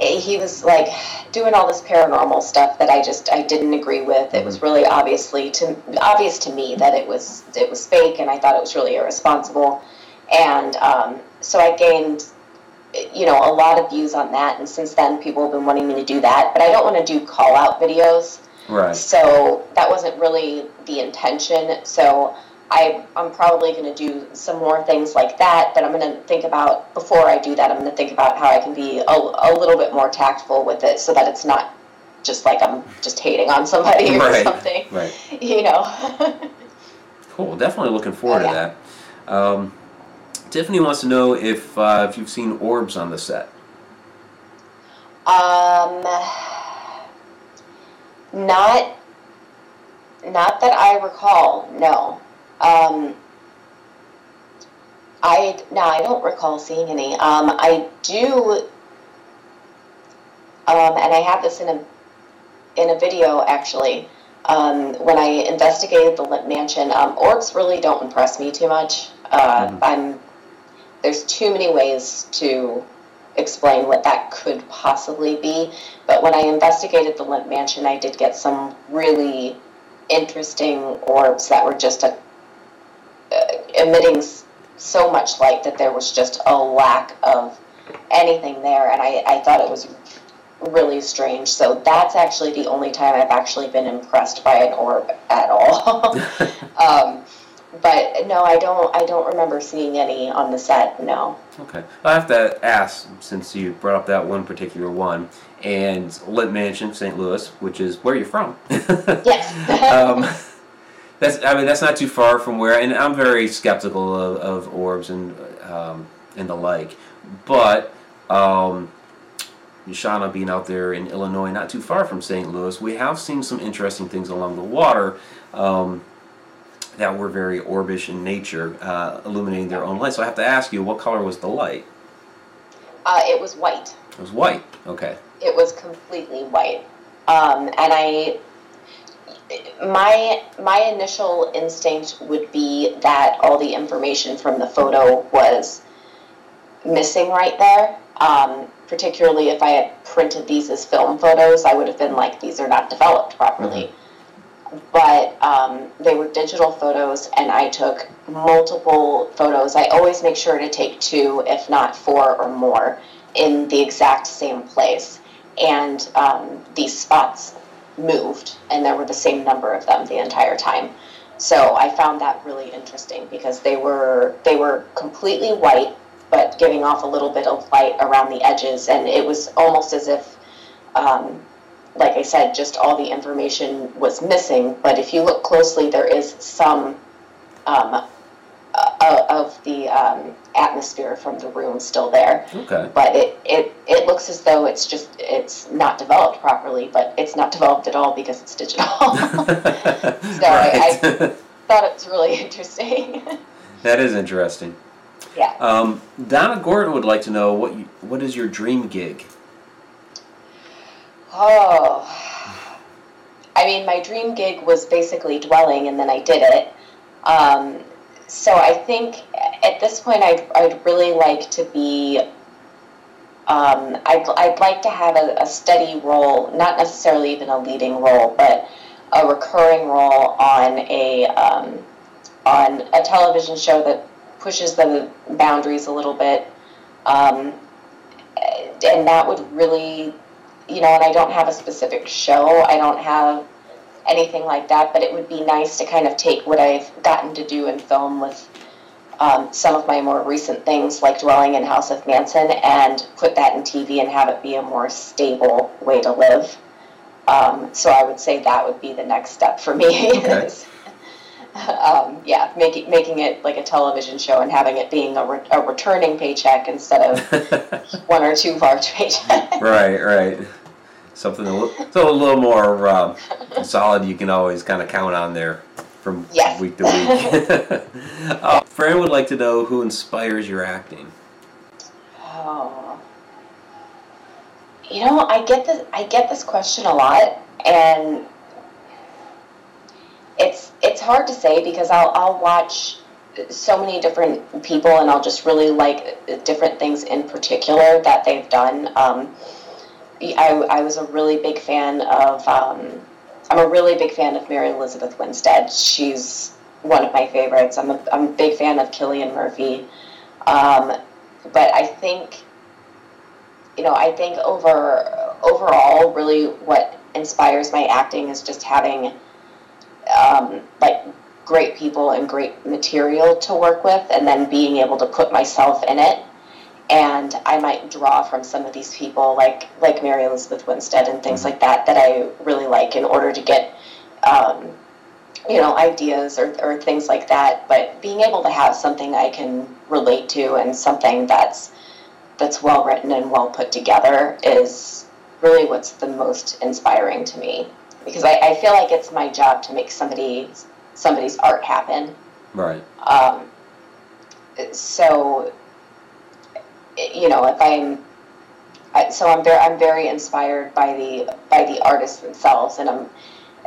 [SPEAKER 2] he was like doing all this paranormal stuff that I just I didn't agree with. It was really obviously to obvious to me that it was it was fake, and I thought it was really irresponsible, and um, so I gained you know a lot of views on that and since then people have been wanting me to do that but i don't want to do call out videos
[SPEAKER 1] Right.
[SPEAKER 2] so that wasn't really the intention so I, i'm probably going to do some more things like that but i'm going to think about before i do that i'm going to think about how i can be a, a little bit more tactful with it so that it's not just like i'm just hating on somebody or
[SPEAKER 1] Right.
[SPEAKER 2] something
[SPEAKER 1] Right.
[SPEAKER 2] you know
[SPEAKER 1] Cool. Definitely looking forward
[SPEAKER 2] Oh,
[SPEAKER 1] to
[SPEAKER 2] yeah.
[SPEAKER 1] that. Um, Tiffany wants to know if uh, if you've seen orbs on the set.
[SPEAKER 2] Um, not, not that I recall. No. Um, I no, I don't recall seeing any. Um, I do. Um, and I have this in a in a video actually. Um, when I investigated the Lemp Mansion, um, orbs really don't impress me too much. Uh,
[SPEAKER 1] Mhm.
[SPEAKER 2] I'm there's too many ways to explain what that could possibly be. But when I investigated the Lemp Mansion, I did get some really interesting orbs that were just a, uh, emitting so much light that there was just a lack of anything there, and I, I thought it was really strange. So that's actually the only time I've actually been impressed by an orb at all. um, but no, I don't. I don't remember seeing any on the set. No.
[SPEAKER 1] Okay. I have to ask, since you brought up that one particular one, and Lemp Mansion, St. Louis, which is where you're from.
[SPEAKER 2] Yes.
[SPEAKER 1] um, that's I mean that's not too far from where, and I'm very skeptical of, of orbs and um, and the like, but um, Shauna being out there in Illinois, not too far from St. Louis, we have seen some interesting things along the water. Um, that were very orbish in nature, uh, illuminating their own light. So I have to ask you, what color was the light?
[SPEAKER 2] uh, it was white.
[SPEAKER 1] It was white. Okay.
[SPEAKER 2] It was completely white. Um, and I, my my initial instinct would be that all the information from the photo was missing right there. Um, particularly if I had printed these as film photos, I would have been like, these are not developed properly. But um, they were digital photos, and I took multiple photos. I always make sure to take two, if not four or more, in the exact same place. And um, these spots moved, and there were the same number of them the entire time. So I found that really interesting because they were they were completely white, but giving off a little bit of light around the edges, and it was almost as if, um, like I said, just all the information was missing. But if you look closely, there is some um, uh, of the um, atmosphere from the room still there
[SPEAKER 1] Okay.
[SPEAKER 2] but it, it it looks as though it's just it's not developed properly but it's not developed at all because it's digital
[SPEAKER 1] so
[SPEAKER 2] I- thought it was really interesting
[SPEAKER 1] that is interesting.
[SPEAKER 2] yeah
[SPEAKER 1] Um, Donna Gordon would like to know what you, what is your dream gig?
[SPEAKER 2] Oh. I mean my dream gig was basically dwelling and then i did it. Um, so i think at this point i'd, I'd really like to be um, I'd, I'd like to have a, a steady role, not necessarily even a leading role, but a recurring role on a um, on a television show that pushes the boundaries a little bit, um, and that would really, you know, and I don't have a specific show, I don't have anything like that, but it would be nice to kind of take what I've gotten to do in film with um, some of my more recent things like dwelling in House of Manson and put that in TV and have it be a more stable way to live. Um, so I would say that would be the next step for me.
[SPEAKER 1] Okay.
[SPEAKER 2] is, um, yeah, making making it like a television show and having it being a, re- a returning paycheck instead of one or two large paychecks.
[SPEAKER 1] right, right. Something a little, so a little more uh, solid. You can always kind of count on there from
[SPEAKER 2] Yes.
[SPEAKER 1] week to week. uh, Fran would like to know who inspires your acting.
[SPEAKER 2] Oh. You know, I get this I get this question a lot and it's it's hard to say because I'll I'll watch so many different people and I'll just really like different things in particular that they've done. Um, I, I was a really big fan of um, I'm a really big fan of Mary Elizabeth Winstead. She's one of my favorites. I'm a, I'm a big fan of Cillian Murphy. Um, but I think, you know, I think over overall, really, what inspires my acting is just having um, like great people and great material to work with, and then being able to put myself in it. And I might draw from some of these people, like like Mary Elizabeth Winstead and things like that, that I really like, in order to get. Um, you know, ideas or, or things like that, but being able to have something I can relate to and something that's that's well written and well put together is really what's the most inspiring to me. Because I, I feel like it's my job to make somebody somebody's art happen.
[SPEAKER 1] Right.
[SPEAKER 2] Um, so, you know, if I'm, I, so I'm very, I'm very inspired by the by the artists themselves, and I'm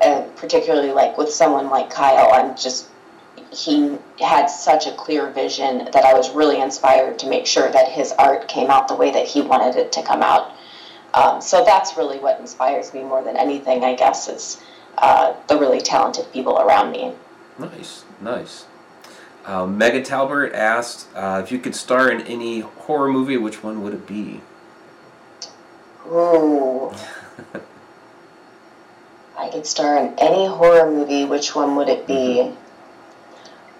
[SPEAKER 2] uh, particularly like with someone like Kyle. I'm just he had such a clear vision that I was really inspired to make sure that his art came out the way that he wanted it to come out. Um, so that's really what inspires me more than anything, I guess, is uh, the really talented people around me.
[SPEAKER 1] Nice, nice. Uh, Megan Talbert asked uh, if you could star in any horror movie, which one would it be?
[SPEAKER 2] Ooh. I could star in any horror movie. Which one would it be?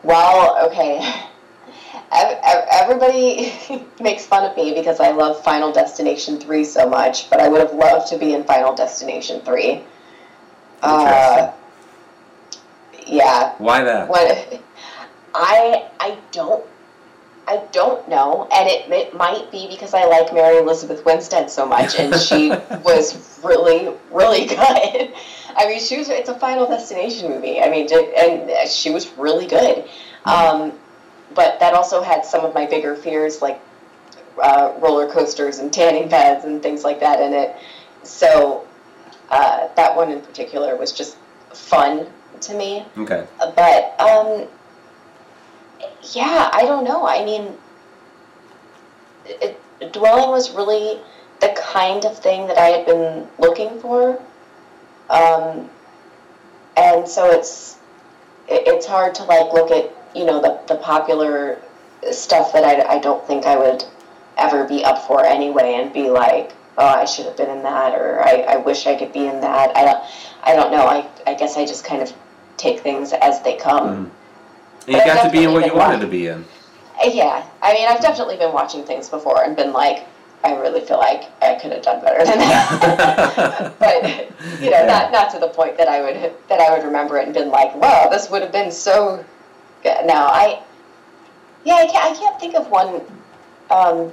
[SPEAKER 2] Well, okay. Ev- ev- Everybody makes fun of me because I love Final Destination 3 so much, but I would have loved to be in Final Destination 3. Uh, yeah.
[SPEAKER 1] Why that?
[SPEAKER 2] What I I don't I don't know, and it, it might be because I like Mary Elizabeth Winstead so much, and she was really really good. I mean, she was. It's a Final Destination movie. I mean, and she was really good. Um, but that also had some of my bigger fears, like uh, roller coasters and tanning beds and things like that in it. So uh, that one in particular was just fun to me.
[SPEAKER 1] Okay.
[SPEAKER 2] But um, yeah, I don't know. I mean, it, dwelling was really the kind of thing that I had been looking for, um, and so it's it, it's hard to like look at you know the the popular stuff that I, I don't think I would ever be up for anyway, and be like, oh, I should have been in that, or I, I wish I could be in that. I don't I don't know. I I guess I just kind of take things as they come.
[SPEAKER 1] Mhm. And you
[SPEAKER 2] But
[SPEAKER 1] got to be in what you wanted
[SPEAKER 2] watching.
[SPEAKER 1] to be in.
[SPEAKER 2] Uh, Yeah, I mean, I've definitely been watching things before and been like, I really feel like I could have done better than that. but you know,
[SPEAKER 1] Yeah.
[SPEAKER 2] not not to the point that I would that I would remember it and been like, wow, this would have been so. Good. No, I. Yeah, I can't. I can't think of one. Um,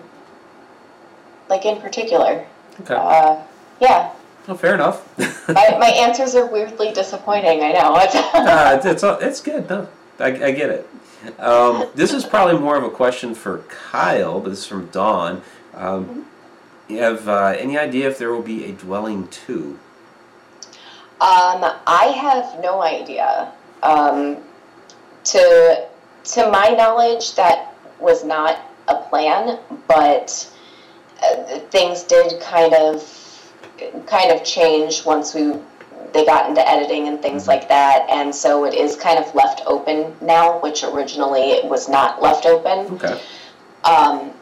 [SPEAKER 2] like in particular.
[SPEAKER 1] Okay.
[SPEAKER 2] Uh, yeah,
[SPEAKER 1] Well, fair enough.
[SPEAKER 2] my, my answers are weirdly disappointing. I know.
[SPEAKER 1] uh, it's, it's, it's good. No, I, I get it. Um, this is probably more of a question for Kyle, but this is from Dawn. Um, you have uh, any idea if there will be a Dwelling 2?
[SPEAKER 2] Um, I have no idea. Um, to to my knowledge, that was not a plan, but uh, things did kind of kind of change once we they got into editing and things like that, and so it is kind of left open now, which originally it was not left open.
[SPEAKER 1] Okay.
[SPEAKER 2] Um,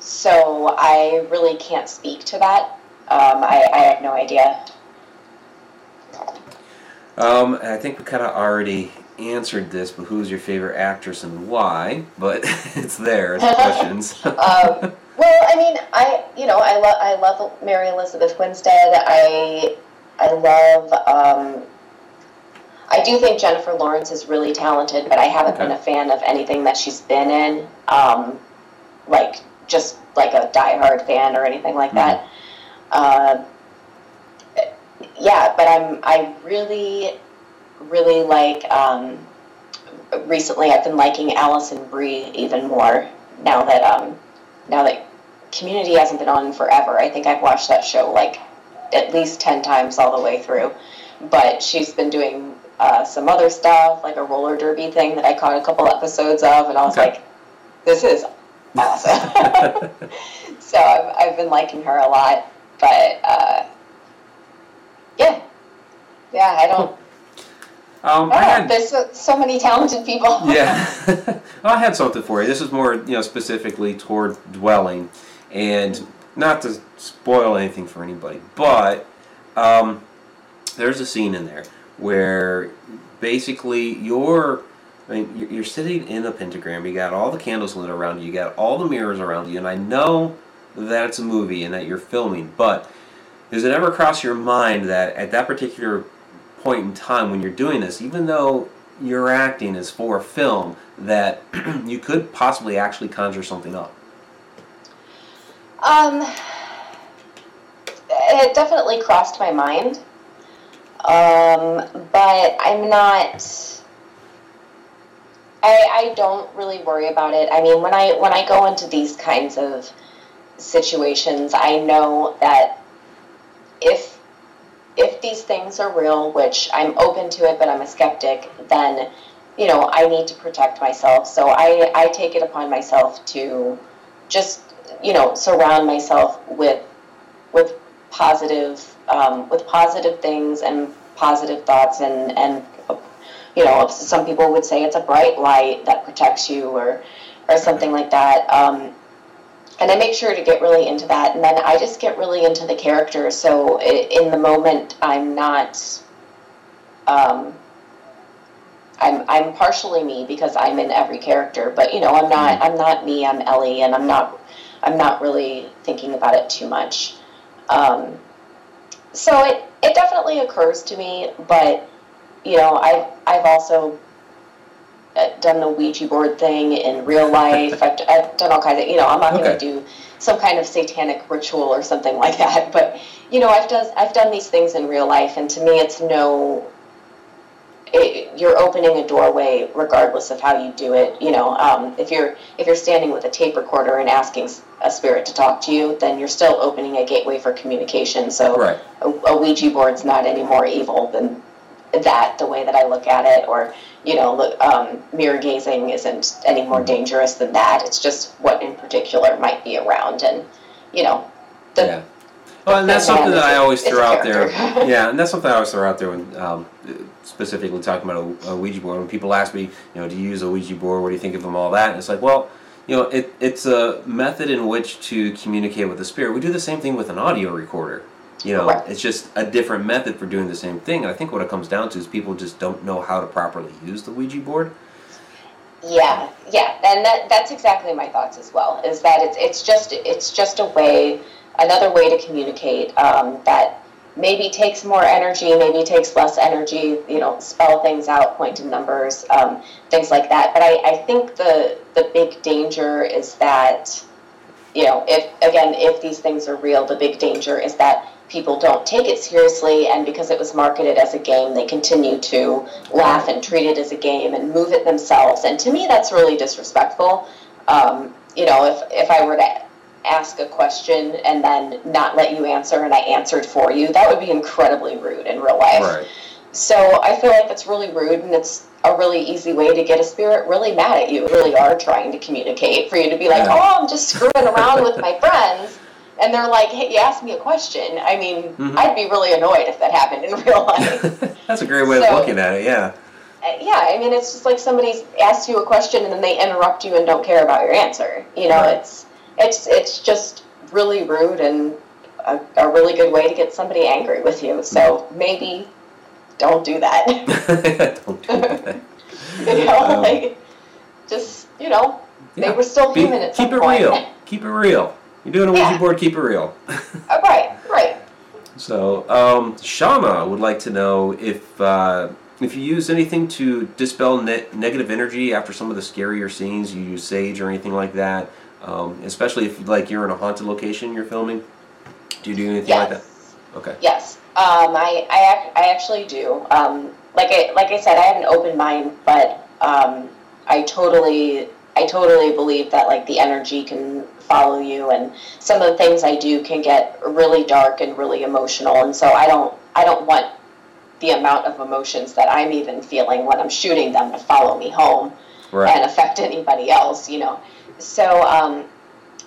[SPEAKER 2] so I really can't speak to that. Um, I, I have no idea.
[SPEAKER 1] Um, I think we kind of already answered this, but who's your favorite actress and why? But it's there as questions.
[SPEAKER 2] um, well, I mean, I you know I love I love Mary Elizabeth Winstead. I I love. Um, I do think Jennifer Lawrence is really talented, but I haven't been a fan of anything that she's been in. Um, like just like a diehard fan or anything like that. Uh, yeah, but I'm I really really like. Um, recently, I've been liking Alison Brie even more now that um, now that Community hasn't been on forever. I think I've watched that show like at least ten times all the way through. But she's been doing uh, some other stuff, like a roller derby thing that I caught a couple episodes of, and I was
[SPEAKER 1] Okay.
[SPEAKER 2] like, "This is awesome." so I've, I've been liking her a lot. But uh, yeah, yeah, I don't.
[SPEAKER 1] Um, I
[SPEAKER 2] I
[SPEAKER 1] had,
[SPEAKER 2] There's so, so many talented people.
[SPEAKER 1] yeah, well, I had something for you. This is more, you know, specifically toward dwelling, and not to spoil anything for anybody, but um, there's a scene in there where basically you're, I mean, you're- sitting in a pentagram. You got all the candles lit around you. You got all the mirrors around you, and I know that it's a movie and that you're filming, but does it ever cross your mind that at that particular point in time when you're doing this, even though your acting is for a film, that you could possibly actually conjure something up?
[SPEAKER 2] Um, it definitely crossed my mind. Um, but I'm not. I I don't really worry about it. I mean, when I when I go into these kinds of situations, I know that if if these things are real, which I'm open to it, but I'm a skeptic, then you know I need to protect myself. So I I take it upon myself to just you know surround myself with with positive um, with positive things and positive thoughts and and you know some people would say it's a bright light that protects you or or something like that um, and I make sure to get really into that and then I just get really into the character so in the moment I'm not um, I'm I'm partially me because I'm in every character, but you know I'm not I'm not me. I'm Ellie, and I'm not I'm not really thinking about it too much. Um, so it it definitely occurs to me, but you know I've I've also uh, done the Ouija board thing in real life. I've, I've done all kinds of, you know, I'm not going to do some kind of satanic ritual or something like that. But you know, I've done I've done these things in real life, and to me, it's no. It, you're opening a doorway regardless of how you do it. You know, um, if you're if you're standing with a tape recorder and asking a spirit to talk to you, then you're still opening a gateway for communication. So
[SPEAKER 1] Right.
[SPEAKER 2] a, a Ouija board's not any more evil than that. The way that I look at it, or you know, look, um, mirror gazing isn't any more dangerous than that. It's just what in particular might be around, and you know, the,
[SPEAKER 1] Yeah. Well, and that's something that I always throw out there. Yeah, and that's something I always throw out there when um, specifically talking about a, a Ouija board. When people ask me, you know, do you use a Ouija board? What do you think of them? All that, and it's like, well, you know, it, it's a method in which to communicate with the spirit. We do the same thing with an audio recorder. You know,
[SPEAKER 2] Right.
[SPEAKER 1] it's just a different method for doing the same thing. And I think what it comes down to is people just don't know how to properly use the Ouija board.
[SPEAKER 2] Yeah, yeah, and that that's exactly my thoughts as well. Is that it's it's just it's just a way, another way to communicate um, that maybe takes more energy, maybe takes less energy. You know, spell things out, point to numbers, um, things like that. But I, I think the the big danger is that, you know, if again if these things are real, the big danger is that people don't take it seriously and because it was marketed as a game they continue to laugh and treat it as a game and move it themselves and to me that's really disrespectful um, you know if, if i were to ask a question and then not let you answer and i answered for you that would be incredibly rude in real life
[SPEAKER 1] Right.
[SPEAKER 2] so I feel like that's really rude, and it's a really easy way to get a spirit really mad at you. Really are trying to communicate for you to be like,
[SPEAKER 1] Yeah.
[SPEAKER 2] "Oh, I'm just screwing around with my friends," and they're like, "Hey, you asked me a question." I mean,
[SPEAKER 1] Mhm.
[SPEAKER 2] I'd be really annoyed if that happened in real life.
[SPEAKER 1] that's a great way of looking at it. Yeah.
[SPEAKER 2] Uh, yeah, I mean, it's just like somebody asks you a question and then they interrupt you and don't care about your answer. You know,
[SPEAKER 1] Right.
[SPEAKER 2] it's it's it's just really rude and a, a really good way to get somebody angry with you. So maybe don't do that.
[SPEAKER 1] Don't do that.
[SPEAKER 2] you know,
[SPEAKER 1] Um,
[SPEAKER 2] like just you know,
[SPEAKER 1] Yeah.
[SPEAKER 2] they were still
[SPEAKER 1] Be-
[SPEAKER 2] human at
[SPEAKER 1] keep
[SPEAKER 2] some
[SPEAKER 1] it
[SPEAKER 2] point.
[SPEAKER 1] real. Keep it real. You're doing a Ouija
[SPEAKER 2] Yeah.
[SPEAKER 1] board. Keep it real.
[SPEAKER 2] Uh, right, right.
[SPEAKER 1] So, um, Shama would like to know if uh, if you use anything to dispel ne- negative energy after some of the scarier scenes. You use sage or anything like that, um, especially if like you're in a haunted location you're filming. Do you do anything like that? Okay.
[SPEAKER 2] yes. Um, I I, I actually do. Um, like I like I said, I have an open mind, but um, I totally I totally believe that like the energy can follow you, and some of the things I do can get really dark and really emotional, and so I don't I don't want the amount of emotions that I'm even feeling when I'm shooting them to follow me home.
[SPEAKER 1] Right.
[SPEAKER 2] and affect anybody else, you know. So um,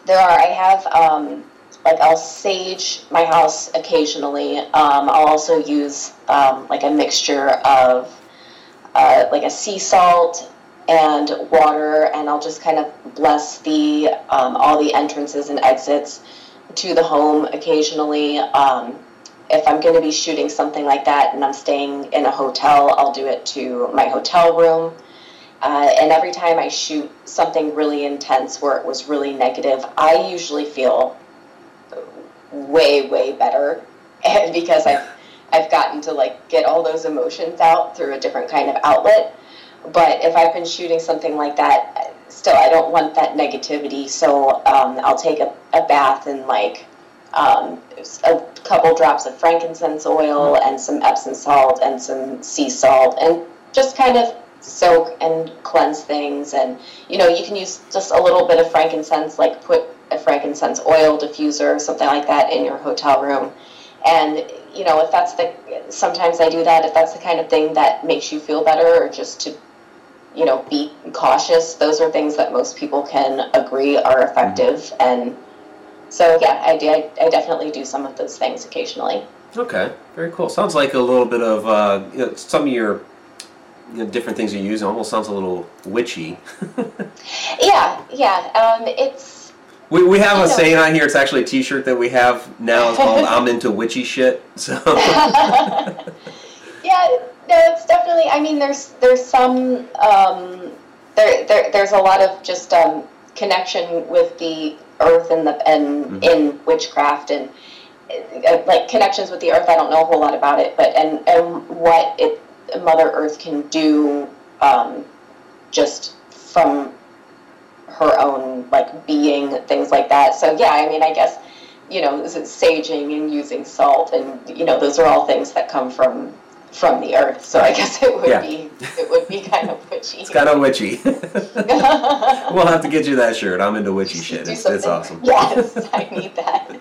[SPEAKER 2] there are. I have um, like I'll sage my house occasionally. Um, I'll also use um, like a mixture of uh, like a sea salt and water, and I'll just kind of bless the um, all the entrances and exits to the home occasionally. Um, if I'm going to be shooting something like that and I'm staying in a hotel, I'll do it to my hotel room. Uh, and every time I shoot something really intense where it was really negative, I usually feel way, way better because I've I've gotten to like get all those emotions out through a different kind of outlet. But if I've been shooting something like that, still I don't want that negativity. So um, I'll take a, a bath and like um, a couple drops of frankincense oil and some Epsom salt and some sea salt and just kind of soak and cleanse things. And you know, you can use just a little bit of frankincense, like put a frankincense oil diffuser or something like that in your hotel room. And you know, if that's the sometimes I do that if that's the kind of thing that makes you feel better or just to you know be cautious. Those are things that most people can agree are effective and. So yeah, I, do, I, I definitely do some of those things occasionally.
[SPEAKER 1] Okay. Very cool. Sounds like a little bit of uh, you know, some of your you know, different things you use. It Almost sounds a little witchy.
[SPEAKER 2] Yeah, yeah. Um, it's
[SPEAKER 1] We, we have a
[SPEAKER 2] know-
[SPEAKER 1] saying on here. It's actually a T-shirt that we have now. It's called "I'm into witchy shit." So
[SPEAKER 2] yeah. no, it's definitely. I mean, there's there's some um, there, there there's a lot of just um, connection with the earth and the and
[SPEAKER 1] Mhm.
[SPEAKER 2] in witchcraft and uh, like connections with the earth. I don't know a whole lot about it, but and and what it Mother Earth can do um, just from her own like being things like that. So yeah, I mean, I guess you know, is it saging and using salt, and you know, those are all things that come from from the earth. So I guess it would
[SPEAKER 1] Yeah.
[SPEAKER 2] be it would be kind of witchy.
[SPEAKER 1] It's kind of witchy. we'll have to get you that shirt. I'm into witchy shit. It's, it's awesome.
[SPEAKER 2] Yes, I need that.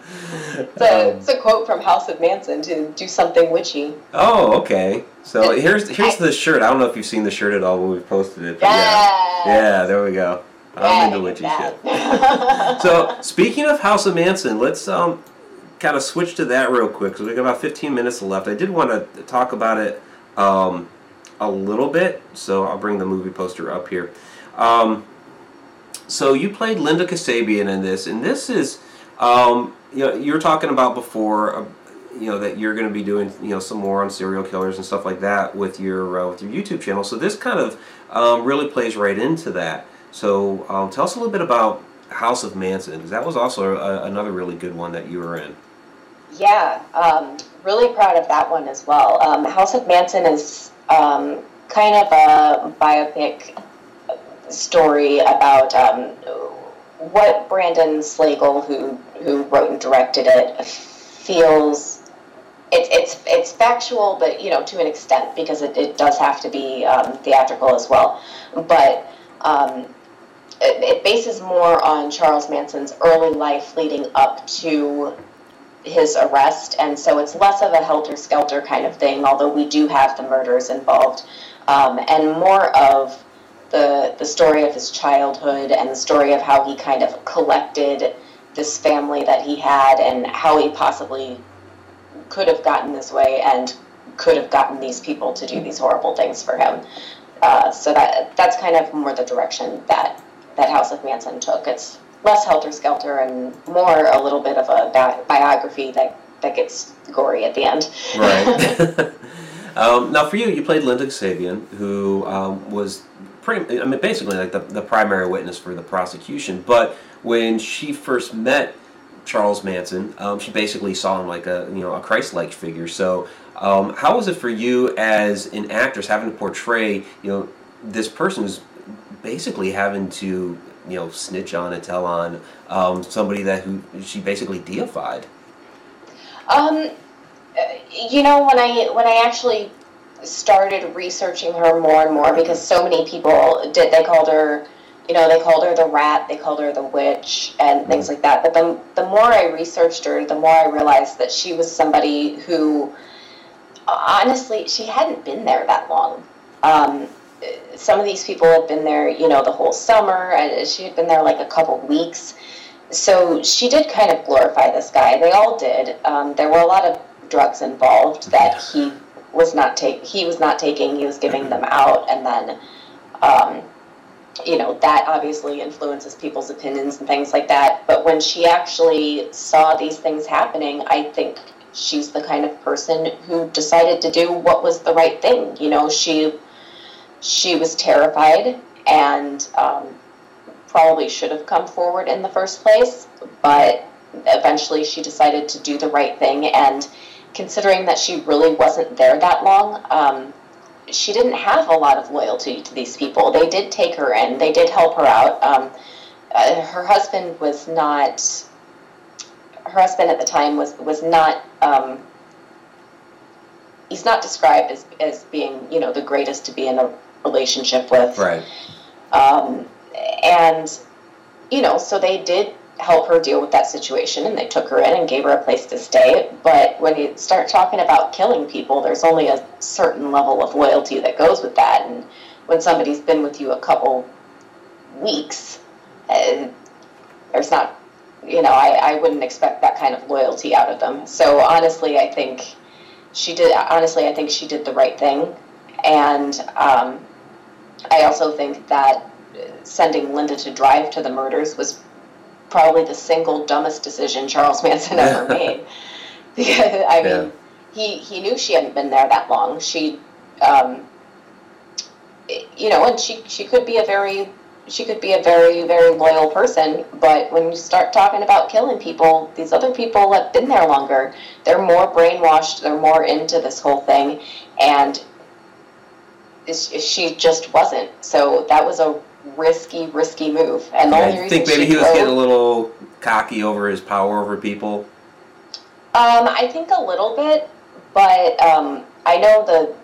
[SPEAKER 2] It's a,
[SPEAKER 1] Um,
[SPEAKER 2] it's a quote from House of Manson to do something witchy.
[SPEAKER 1] oh, okay. So here's here's the shirt. I don't know if you've seen the shirt at all when we've posted it. But yeah. Yeah, there we go. I'm into witchy shit. So speaking of House of Manson, let's um kind of switch to that real quick because we got about 15 minutes left. I did want to talk about it um, a little bit, so I'll bring the movie poster up here. Um, so you played Linda Kasabian in this, and this is um, you know you were talking about before. Uh, you know that you're going to be doing you know some more on serial killers and stuff like that with your uh, with your YouTube channel. So this kind of um, really plays right into that. So um, tell us a little bit about House of Manson because that was also a, another really good one that you were in.
[SPEAKER 2] Yeah, um, really proud of that one as well. Um, House of Manson is um, kind of a biopic story about um, what Brandon Slagle, who who wrote and directed it, feels. It's it's it's factual, but you know to an extent because it, it does have to be um, theatrical as well. But um, it, it bases more on Charles Manson's early life leading up to his arrest, and so it's less of a helter skelter kind of thing, although we do have the murders involved, um, and more of the the story of his childhood and the story of how he kind of collected this family that he had and how he possibly could have gotten this way and could have gotten these people to do these horrible things for him. Uh, so that that's kind of more the direction that that House of Manson took. It's less helter skelter and more a little bit of a bi- biography that that gets gory at the end.
[SPEAKER 1] Right. um, now, for you, you played Linda Kasabian, who um, was pretty, I mean, basically like the, the primary witness for the prosecution. But when she first met Charles Manson, um, she basically saw him like a you know a Christ-like figure. So, um, how was it for you as an actress having to portray you know this person who's basically having to you know snitch on and tell on um, somebody that who she basically deified?
[SPEAKER 2] Um, you know, when I when I actually started researching her more and more, because so many people did, they called her, you know, they called her the rat, they called her the witch, and things like that. But the the more I researched her, the more I realized that she was somebody who, honestly, she hadn't been there that long. Um, some of these people had been there, you know, the whole summer, she had been there like a couple weeks so she did kind of glorify this guy. They all did. Um, there were a lot of drugs involved that he was not take. He was not taking. He was giving them out, and then, um, you know, that obviously influences people's opinions and things like that. But when she actually saw these things happening, I think she's the kind of person who decided to do what was the right thing. You know, she she was terrified and. Um, probably should have come forward in the first place, but eventually she decided to do the right thing. And considering that she really wasn't there that long, um, she didn't have a lot of loyalty to these people. They did take her in, they did help her out. Um, uh, her husband was not. Her husband at the time was was not. Um, he's not described as as being you know the greatest to be in a relationship with.
[SPEAKER 1] Right.
[SPEAKER 2] Um, and, you know, so they did help her deal with that situation and they took her in and gave her a place to stay. But when you start talking about killing people, there's only a certain level of loyalty that goes with that. And when somebody's been with you a couple weeks, uh, there's not, you know, I, I wouldn't expect that kind of loyalty out of them. So honestly, I think she did, honestly, I think she did the right thing. And um, I also think that sending Linda to drive to the murders was probably the single dumbest decision Charles Manson ever made. I mean,
[SPEAKER 1] Yeah.
[SPEAKER 2] he he knew she hadn't been there that long. She um, you know, and she she could be a very she could be a very very loyal person, but when you start talking about killing people, these other people have been there longer. They're more brainwashed. They're more into this whole thing, and she just wasn't. So that was a risky, risky move. And the only
[SPEAKER 1] I think maybe he was getting a little cocky over his power over people.
[SPEAKER 2] Um, I think a little bit, but um, I know the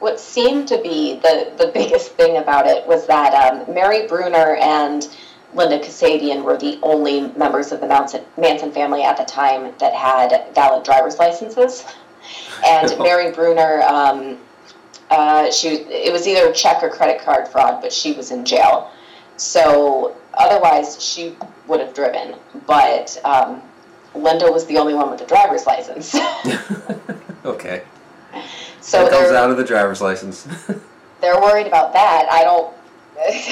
[SPEAKER 2] what seemed to be the the biggest thing about it was that um, Mary Brunner and Linda Kasabian were the only members of the Manson, Manson family at the time that had valid driver's licenses, and Mary Brunner. Uh, she it was either check or credit card fraud, but she was in jail. So otherwise, she would have driven. But um, Linda was the only one with a driver's license.
[SPEAKER 1] okay.
[SPEAKER 2] so
[SPEAKER 1] that comes out of the driver's license.
[SPEAKER 2] they're worried about that. I don't.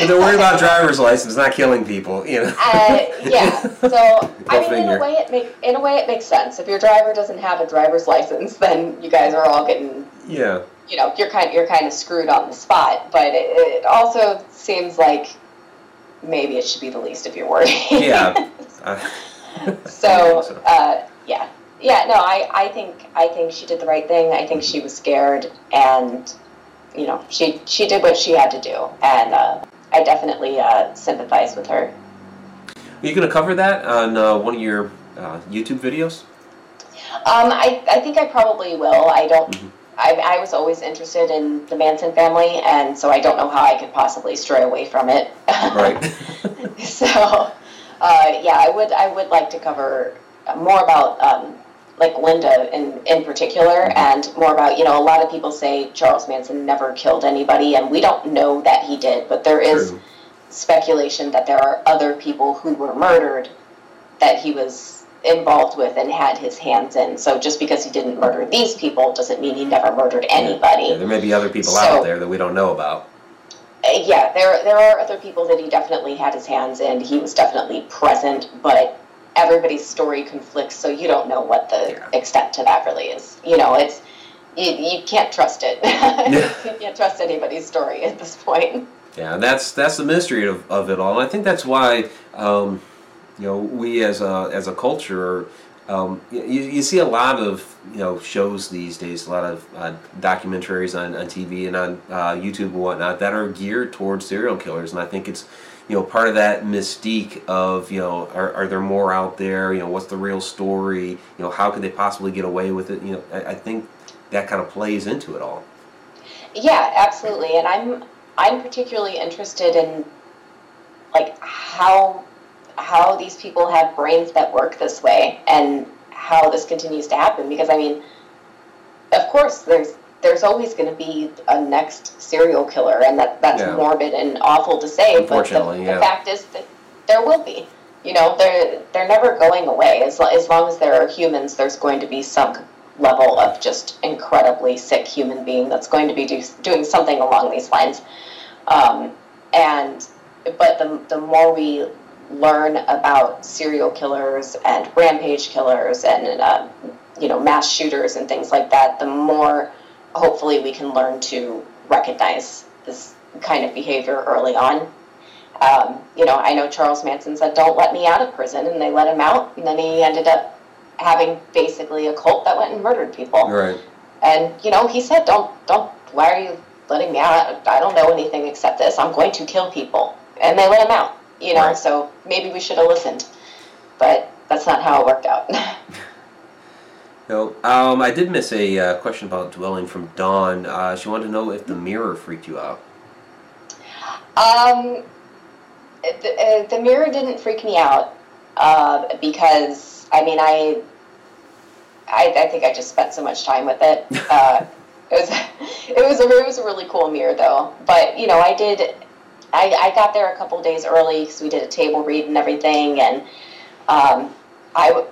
[SPEAKER 1] they're worried about driver's license, not killing people. You know.
[SPEAKER 2] Uh, yeah. So I mean, in a way, it make in a way it makes sense. If your driver doesn't have a driver's license, then you guys are all getting,
[SPEAKER 1] yeah.
[SPEAKER 2] You know, you're kind you're kind of screwed on the spot. But it, it also seems like maybe it should be the least of your worries.
[SPEAKER 1] Yeah.
[SPEAKER 2] So,
[SPEAKER 1] I think so.
[SPEAKER 2] uh, yeah, yeah. No, I, I think I think she did the right thing. I think she was scared, and you know, she she did what she had to do, and uh, I definitely uh, sympathize with her.
[SPEAKER 1] Are you going to cover that on uh, one of your uh, YouTube videos?
[SPEAKER 2] Um, I I think I probably will. I don't.
[SPEAKER 1] Mhm.
[SPEAKER 2] I, I was always interested in the Manson family, and so I don't know how I could possibly stray away from it.
[SPEAKER 1] Right.
[SPEAKER 2] so, uh, yeah, I would I would like to cover more about um, like Linda in in particular, and more about you know a lot of people say Charles Manson never killed anybody, and we don't know that he did, but there is
[SPEAKER 1] True.
[SPEAKER 2] speculation that there are other people who were murdered that he was involved with and had his hands in. So just because he didn't murder these people doesn't mean he never murdered anybody.
[SPEAKER 1] Yeah, there may be other people
[SPEAKER 2] So-
[SPEAKER 1] out there that we don't know about.
[SPEAKER 2] Uh, yeah, there there are other people that he definitely had his hands in. He was definitely present, but everybody's story conflicts, so you don't know what the
[SPEAKER 1] Yeah.
[SPEAKER 2] extent to that really is. You know, it's you, you can't trust it. you can't trust anybody's story at this point.
[SPEAKER 1] Yeah, and that's that's the mystery of, of it all. And I think that's why um, you know we as a as a culture, um, you, you see a lot of you know shows these days, a lot of uh, documentaries on, on TV and on uh, YouTube and whatnot that are geared towards serial killers. And I think it's you know part of that mystique of you know are, are there more out there? You know what's the real story? You know how could they possibly get away with it? You know I, I think that kind of plays into it all.
[SPEAKER 2] Yeah, absolutely. And I'm I'm particularly interested in like how how these people have brains that work this way and how this continues to happen because I mean of course there's there's always going to be a next serial killer and that that's
[SPEAKER 1] Yeah.
[SPEAKER 2] morbid and awful to say but the,
[SPEAKER 1] Unfortunately, yeah.
[SPEAKER 2] the fact is that there will be you know they're they're never going away as, as long as there are humans there's going to be some level of just incredibly sick human being that's going to be do, doing something along these lines um, and but the, the more we learn about serial killers and rampage killers and uh, you know mass shooters and things like that the more hopefully we can learn to recognize this kind of behavior early on um, you know i know charles manson said don't let me out of prison and they let him out and then he ended up having basically a cult that went and murdered people
[SPEAKER 1] Right.
[SPEAKER 2] and you know, he said, "Don't, don't. Why are you letting me out? I don't know anything except this. I'm going to kill people." And they let him out. You know,
[SPEAKER 1] Right.
[SPEAKER 2] so maybe we should have listened, but that's not how it worked out.
[SPEAKER 1] No, um, I did miss a uh, question about dwelling from Dawn. Uh, she wanted to know if the mirror freaked you out.
[SPEAKER 2] um, the, uh, the mirror didn't freak me out uh, because I mean, I, I, I think I just spent so much time with it. Uh, it was, it was a, it was a really cool mirror though. But you know, I did. I, I got there a couple days early because we did a table read and everything, and um, I w-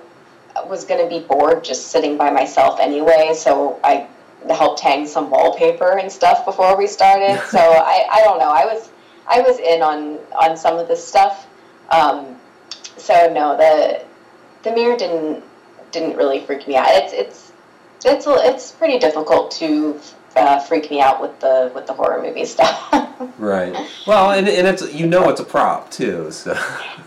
[SPEAKER 2] was going to be bored just sitting by myself anyway, so I helped hang some wallpaper and stuff before we started. so I, I don't know. I was I was in on on some of this stuff. Um, so no, the the mirror didn't didn't really freak me out. It's it's it's it's pretty difficult to uh, freak me out with the with the horror movie stuff.
[SPEAKER 1] Right. Well, and, and it's you know it's a prop too. So.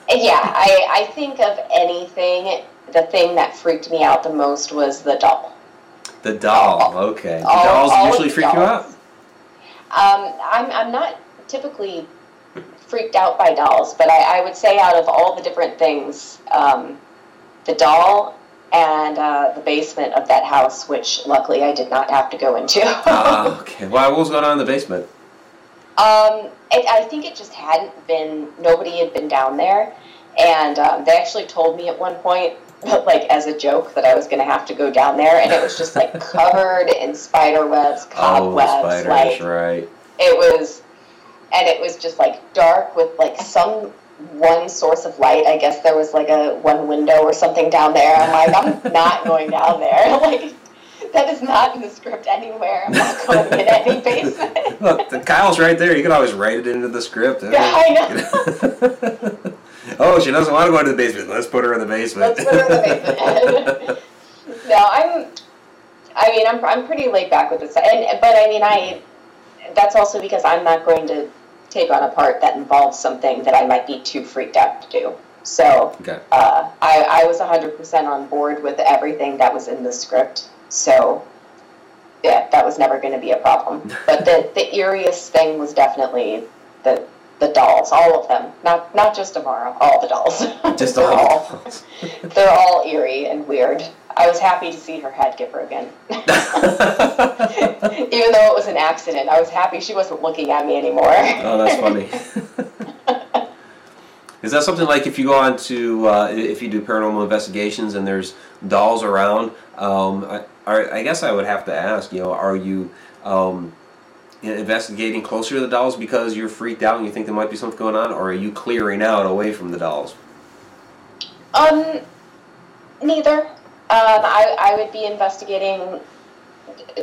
[SPEAKER 2] yeah, I I think of anything. The thing that freaked me out the most was the doll.
[SPEAKER 1] The doll. Okay. Do
[SPEAKER 2] All-
[SPEAKER 1] dolls
[SPEAKER 2] all
[SPEAKER 1] usually
[SPEAKER 2] the
[SPEAKER 1] freak you out?
[SPEAKER 2] Um, I'm I'm not typically freaked out by dolls, but I, I would say out of all the different things, um, the doll and uh, the basement of that house, which luckily I did not have to go into.
[SPEAKER 1] Ah, okay. Well, what was going on in the basement?
[SPEAKER 2] Um, it, I think it just hadn't been, nobody had been down there. And um, they actually told me at one point, like as a joke, that I was going to have to go down there. And it was just like covered in spider webs,
[SPEAKER 1] Oh,
[SPEAKER 2] cobwebs.
[SPEAKER 1] spiders.
[SPEAKER 2] like,
[SPEAKER 1] right.
[SPEAKER 2] it was, and it was just like dark with like some one source of light. I guess there was like a one window or something down there. I'm like, I'm not going down there. Like, that is not in the script anywhere. I'm not going in any basement.
[SPEAKER 1] Look, the Kyle's right there. You can always write it into the script.
[SPEAKER 2] Yeah, I know.
[SPEAKER 1] oh, she doesn't want to go into the basement. Let's put her in the basement.
[SPEAKER 2] Let's put her in the basement. no, I'm. I mean, I'm I'm pretty laid back with this, and but I mean, I. That's also because I'm not going to take on a part that involves something that I might be too freaked out to do. So
[SPEAKER 1] okay.
[SPEAKER 2] uh, I I was 100% on board with everything that was in the script. So yeah, that was never going to be a problem. But the the eeriest thing was definitely the the dolls, all of them. Not not just tomorrow, all the dolls.
[SPEAKER 1] Just
[SPEAKER 2] They're
[SPEAKER 1] all.
[SPEAKER 2] they're all eerie and weird. I was happy to see her head get broken. Even though it was an accident, I was happy she wasn't looking at me anymore.
[SPEAKER 1] Oh, that's funny. Is that something like if you go on to uh, if you do paranormal investigations and there's dolls around? Um, I, I I guess I would have to ask. You know, are you um, investigating closer to the dolls because you're freaked out and you think there might be something going on, or are you clearing out away from the dolls?
[SPEAKER 2] Um, neither. Um, I, I would be investigating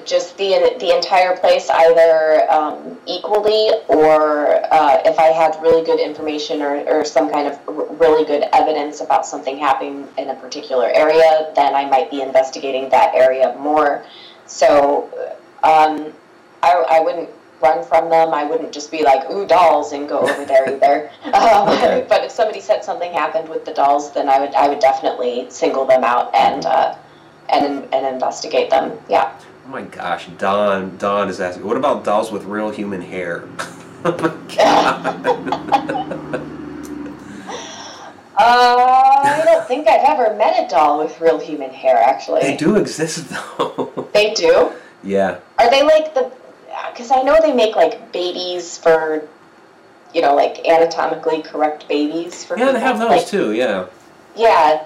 [SPEAKER 2] just the the entire place either um, equally or uh, if I had really good information or, or some kind of really good evidence about something happening in a particular area, then I might be investigating that area more. So um, I, I wouldn't run from them. I wouldn't just be like, ooh, dolls, and go over there either. Um,
[SPEAKER 1] Okay.
[SPEAKER 2] But if somebody said something happened with the dolls, then I would I would definitely single them out and uh, and and investigate them. Yeah.
[SPEAKER 1] Oh my gosh, Don Don is asking. What about dolls with real human hair? oh my god.
[SPEAKER 2] Uh, I don't think I've ever met a doll with real human hair. Actually,
[SPEAKER 1] they do exist though.
[SPEAKER 2] They do.
[SPEAKER 1] yeah.
[SPEAKER 2] Are they like the? Because I know they make like babies for, you know, like anatomically correct babies for.
[SPEAKER 1] Yeah, they have those
[SPEAKER 2] Like,
[SPEAKER 1] too. Yeah.
[SPEAKER 2] Yeah,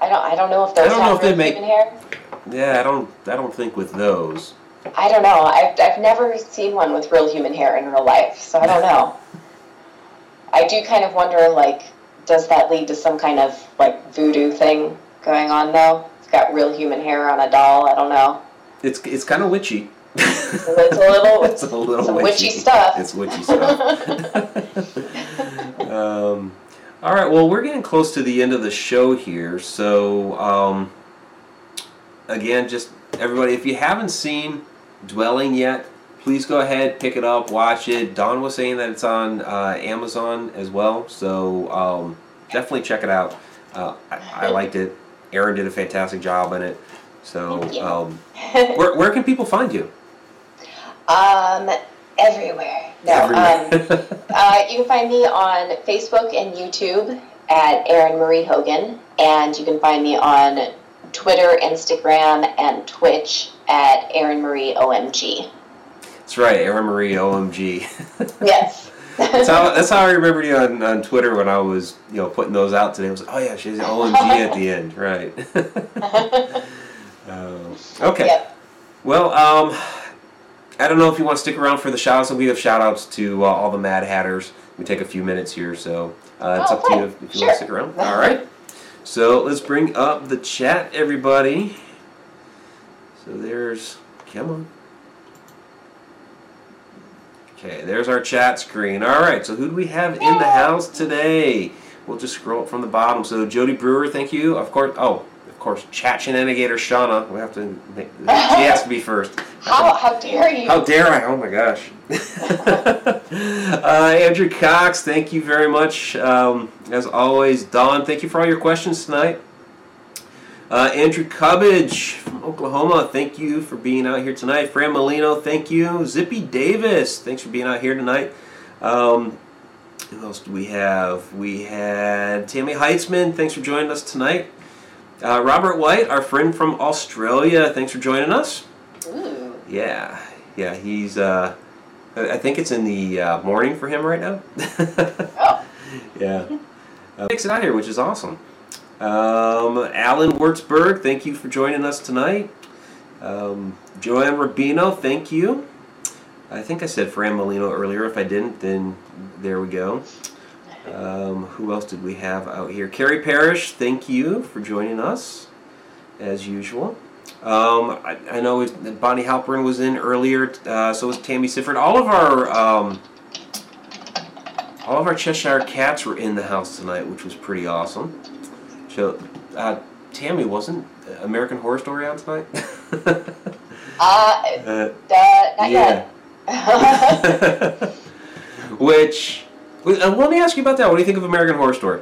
[SPEAKER 2] I don't. I don't know if those
[SPEAKER 1] I don't know if they make-
[SPEAKER 2] human hair.
[SPEAKER 1] Yeah, I don't. I don't think with those.
[SPEAKER 2] I don't know. I've I've never seen one with real human hair in real life, so I don't know. I do kind of wonder, like, does that lead to some kind of like voodoo thing going on though? It's got real human hair on a doll. I don't know.
[SPEAKER 1] It's it's kind of witchy.
[SPEAKER 2] It's a little.
[SPEAKER 1] it's a little
[SPEAKER 2] some
[SPEAKER 1] witchy.
[SPEAKER 2] witchy stuff.
[SPEAKER 1] It's witchy stuff. um, all right. Well, we're getting close to the end of the show here, so um, again, just everybody, if you haven't seen Dwelling yet, please go ahead, pick it up, watch it. Don was saying that it's on uh, Amazon as well, so um, definitely check it out. Uh, I, I liked it. Erin did a fantastic job in it. So, um, where, where can people find you?
[SPEAKER 2] Um, everywhere. No, um, uh, you can find me on Facebook and YouTube at Erin Marie Hogan, and you can find me on Twitter, Instagram, and Twitch at Erin Marie OMG.
[SPEAKER 1] That's right, Erin Marie OMG.
[SPEAKER 2] Yes.
[SPEAKER 1] that's how that's how I remembered you on, on Twitter when I was you know putting those out today. I was like, oh yeah, she's OMG at the end, right? Um, okay.
[SPEAKER 2] Yep.
[SPEAKER 1] Well, um, I don't know if you want to stick around for the shout outs. We have shout outs to uh, all the Mad Hatters. We take a few minutes here, so uh, it's
[SPEAKER 2] Oh,
[SPEAKER 1] up to you if, if you want to stick around. All right. So let's bring up the chat, everybody. So there's, come on. Okay, there's our chat screen. All right, so who do we have in the house today? We'll just scroll up from the bottom. So Jody Brewer, thank you. Of course, oh, course, Chat Shenanigator Shauna. We have to. Make, she has to be first.
[SPEAKER 2] How, how dare you?
[SPEAKER 1] How dare I? Oh my gosh. uh, Andrew Cox, thank you very much. Um, as always, Don, thank you for all your questions tonight. Uh, Andrew Cubbage from Oklahoma, thank you for being out here tonight. Fran Molino, thank you. Zippy Davis, thanks for being out here tonight. Um, who else do we have? We had Tammy Heitzman, thanks for joining us tonight. Uh, Robert White, our friend from Australia, thanks for joining us.
[SPEAKER 2] Ooh.
[SPEAKER 1] Yeah, yeah, he's. Uh, I think it's in the uh, morning for him right now.
[SPEAKER 2] Oh.
[SPEAKER 1] yeah, uh, makes it out here, which is awesome. Um, Alan Wurtzberg, thank you for joining us tonight. Um, Joanne Rubino, thank you. I think I said Fran Molino earlier. If I didn't, then there we go. Um, who else did we have out here? Carrie Parrish, thank you for joining us, as usual. Um, I, I know it, Bonnie Halpern was in earlier. Uh, so was Tammy Sifford. All of our um, all of our Cheshire cats were in the house tonight, which was pretty awesome. So, uh, Tammy wasn't American Horror Story out tonight.
[SPEAKER 2] Uh,
[SPEAKER 1] uh,
[SPEAKER 2] uh, not
[SPEAKER 1] yeah.
[SPEAKER 2] yet.
[SPEAKER 1] which, let me ask you about that. What do you think of American Horror Story?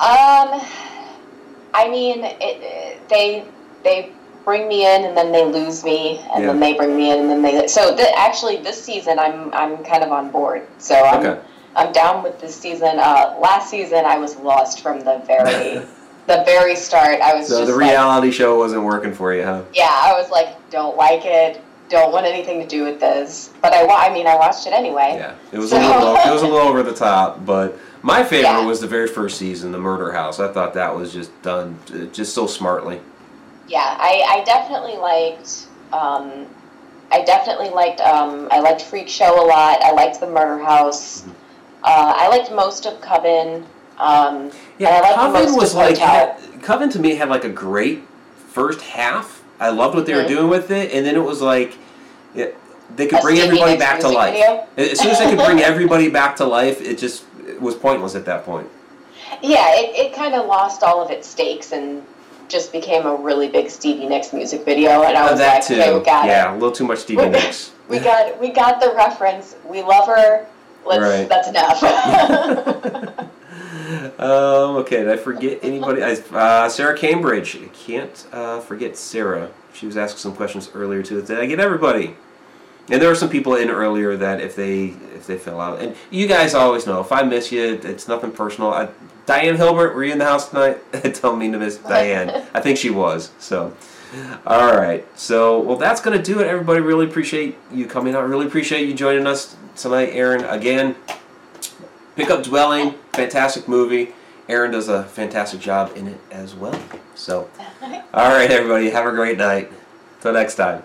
[SPEAKER 2] Um, I mean, it, it- they they bring me in and then they lose me, and then they bring me in and then they. So th- actually, this season I'm I'm kind of on board. So I'm
[SPEAKER 1] Okay.
[SPEAKER 2] I'm down with this season. Uh, last season I was lost from the very the very start. I was
[SPEAKER 1] So the
[SPEAKER 2] like,
[SPEAKER 1] reality show wasn't working for you, huh?
[SPEAKER 2] yeah, I was like, don't like it. Don't want anything to do with this. But I, I mean, I watched it anyway.
[SPEAKER 1] Yeah, it was
[SPEAKER 2] So-
[SPEAKER 1] a little it was a little over the top, but my favorite
[SPEAKER 2] Yeah.
[SPEAKER 1] was the very first season, the Murder House. I thought that was just done uh, just so smartly.
[SPEAKER 2] Yeah, I, I definitely liked. Um, I definitely liked. Um, I liked Freak Show a lot. I liked the Murder House.
[SPEAKER 1] Mm-hmm.
[SPEAKER 2] Uh, I liked most of Coven. Um,
[SPEAKER 1] Yeah,
[SPEAKER 2] and I liked
[SPEAKER 1] Coven
[SPEAKER 2] most
[SPEAKER 1] was
[SPEAKER 2] of
[SPEAKER 1] like had, Coven to me had like a great first half. I loved what they were
[SPEAKER 2] Mhm.
[SPEAKER 1] doing with it, and then it was like yeah, they could bring everybody back to life.
[SPEAKER 2] video?
[SPEAKER 1] As soon as they could bring everybody back to life, it just it was pointless at that point.
[SPEAKER 2] Yeah, it, it kind of lost all of its stakes and just became a really big Stevie Nicks music video. And I was
[SPEAKER 1] that
[SPEAKER 2] like,
[SPEAKER 1] too.
[SPEAKER 2] okay, we got
[SPEAKER 1] yeah,
[SPEAKER 2] it.
[SPEAKER 1] a little too much Stevie
[SPEAKER 2] We-
[SPEAKER 1] Nicks.
[SPEAKER 2] We got we got the reference. We love her. Let's
[SPEAKER 1] Right.
[SPEAKER 2] that's enough.
[SPEAKER 1] um, okay, did I forget anybody? I, uh, Sarah Cambridge. I can't uh, forget Sarah. She was asking some questions earlier too. Did I get everybody? And there were some people in earlier that if they if they fell out, and you guys always know if I miss you, it's nothing personal. I, Diane Hilbert, were you in the house tonight? Tell me to miss Diane. I think she was. So, all right. So, well, that's gonna do it. Everybody, really appreciate you coming out. Really appreciate you joining us tonight, Erin. Again, Pick Up Dwelling, fantastic movie. Erin does a fantastic job in it as well. So, all right, everybody, have a great night. Till next time.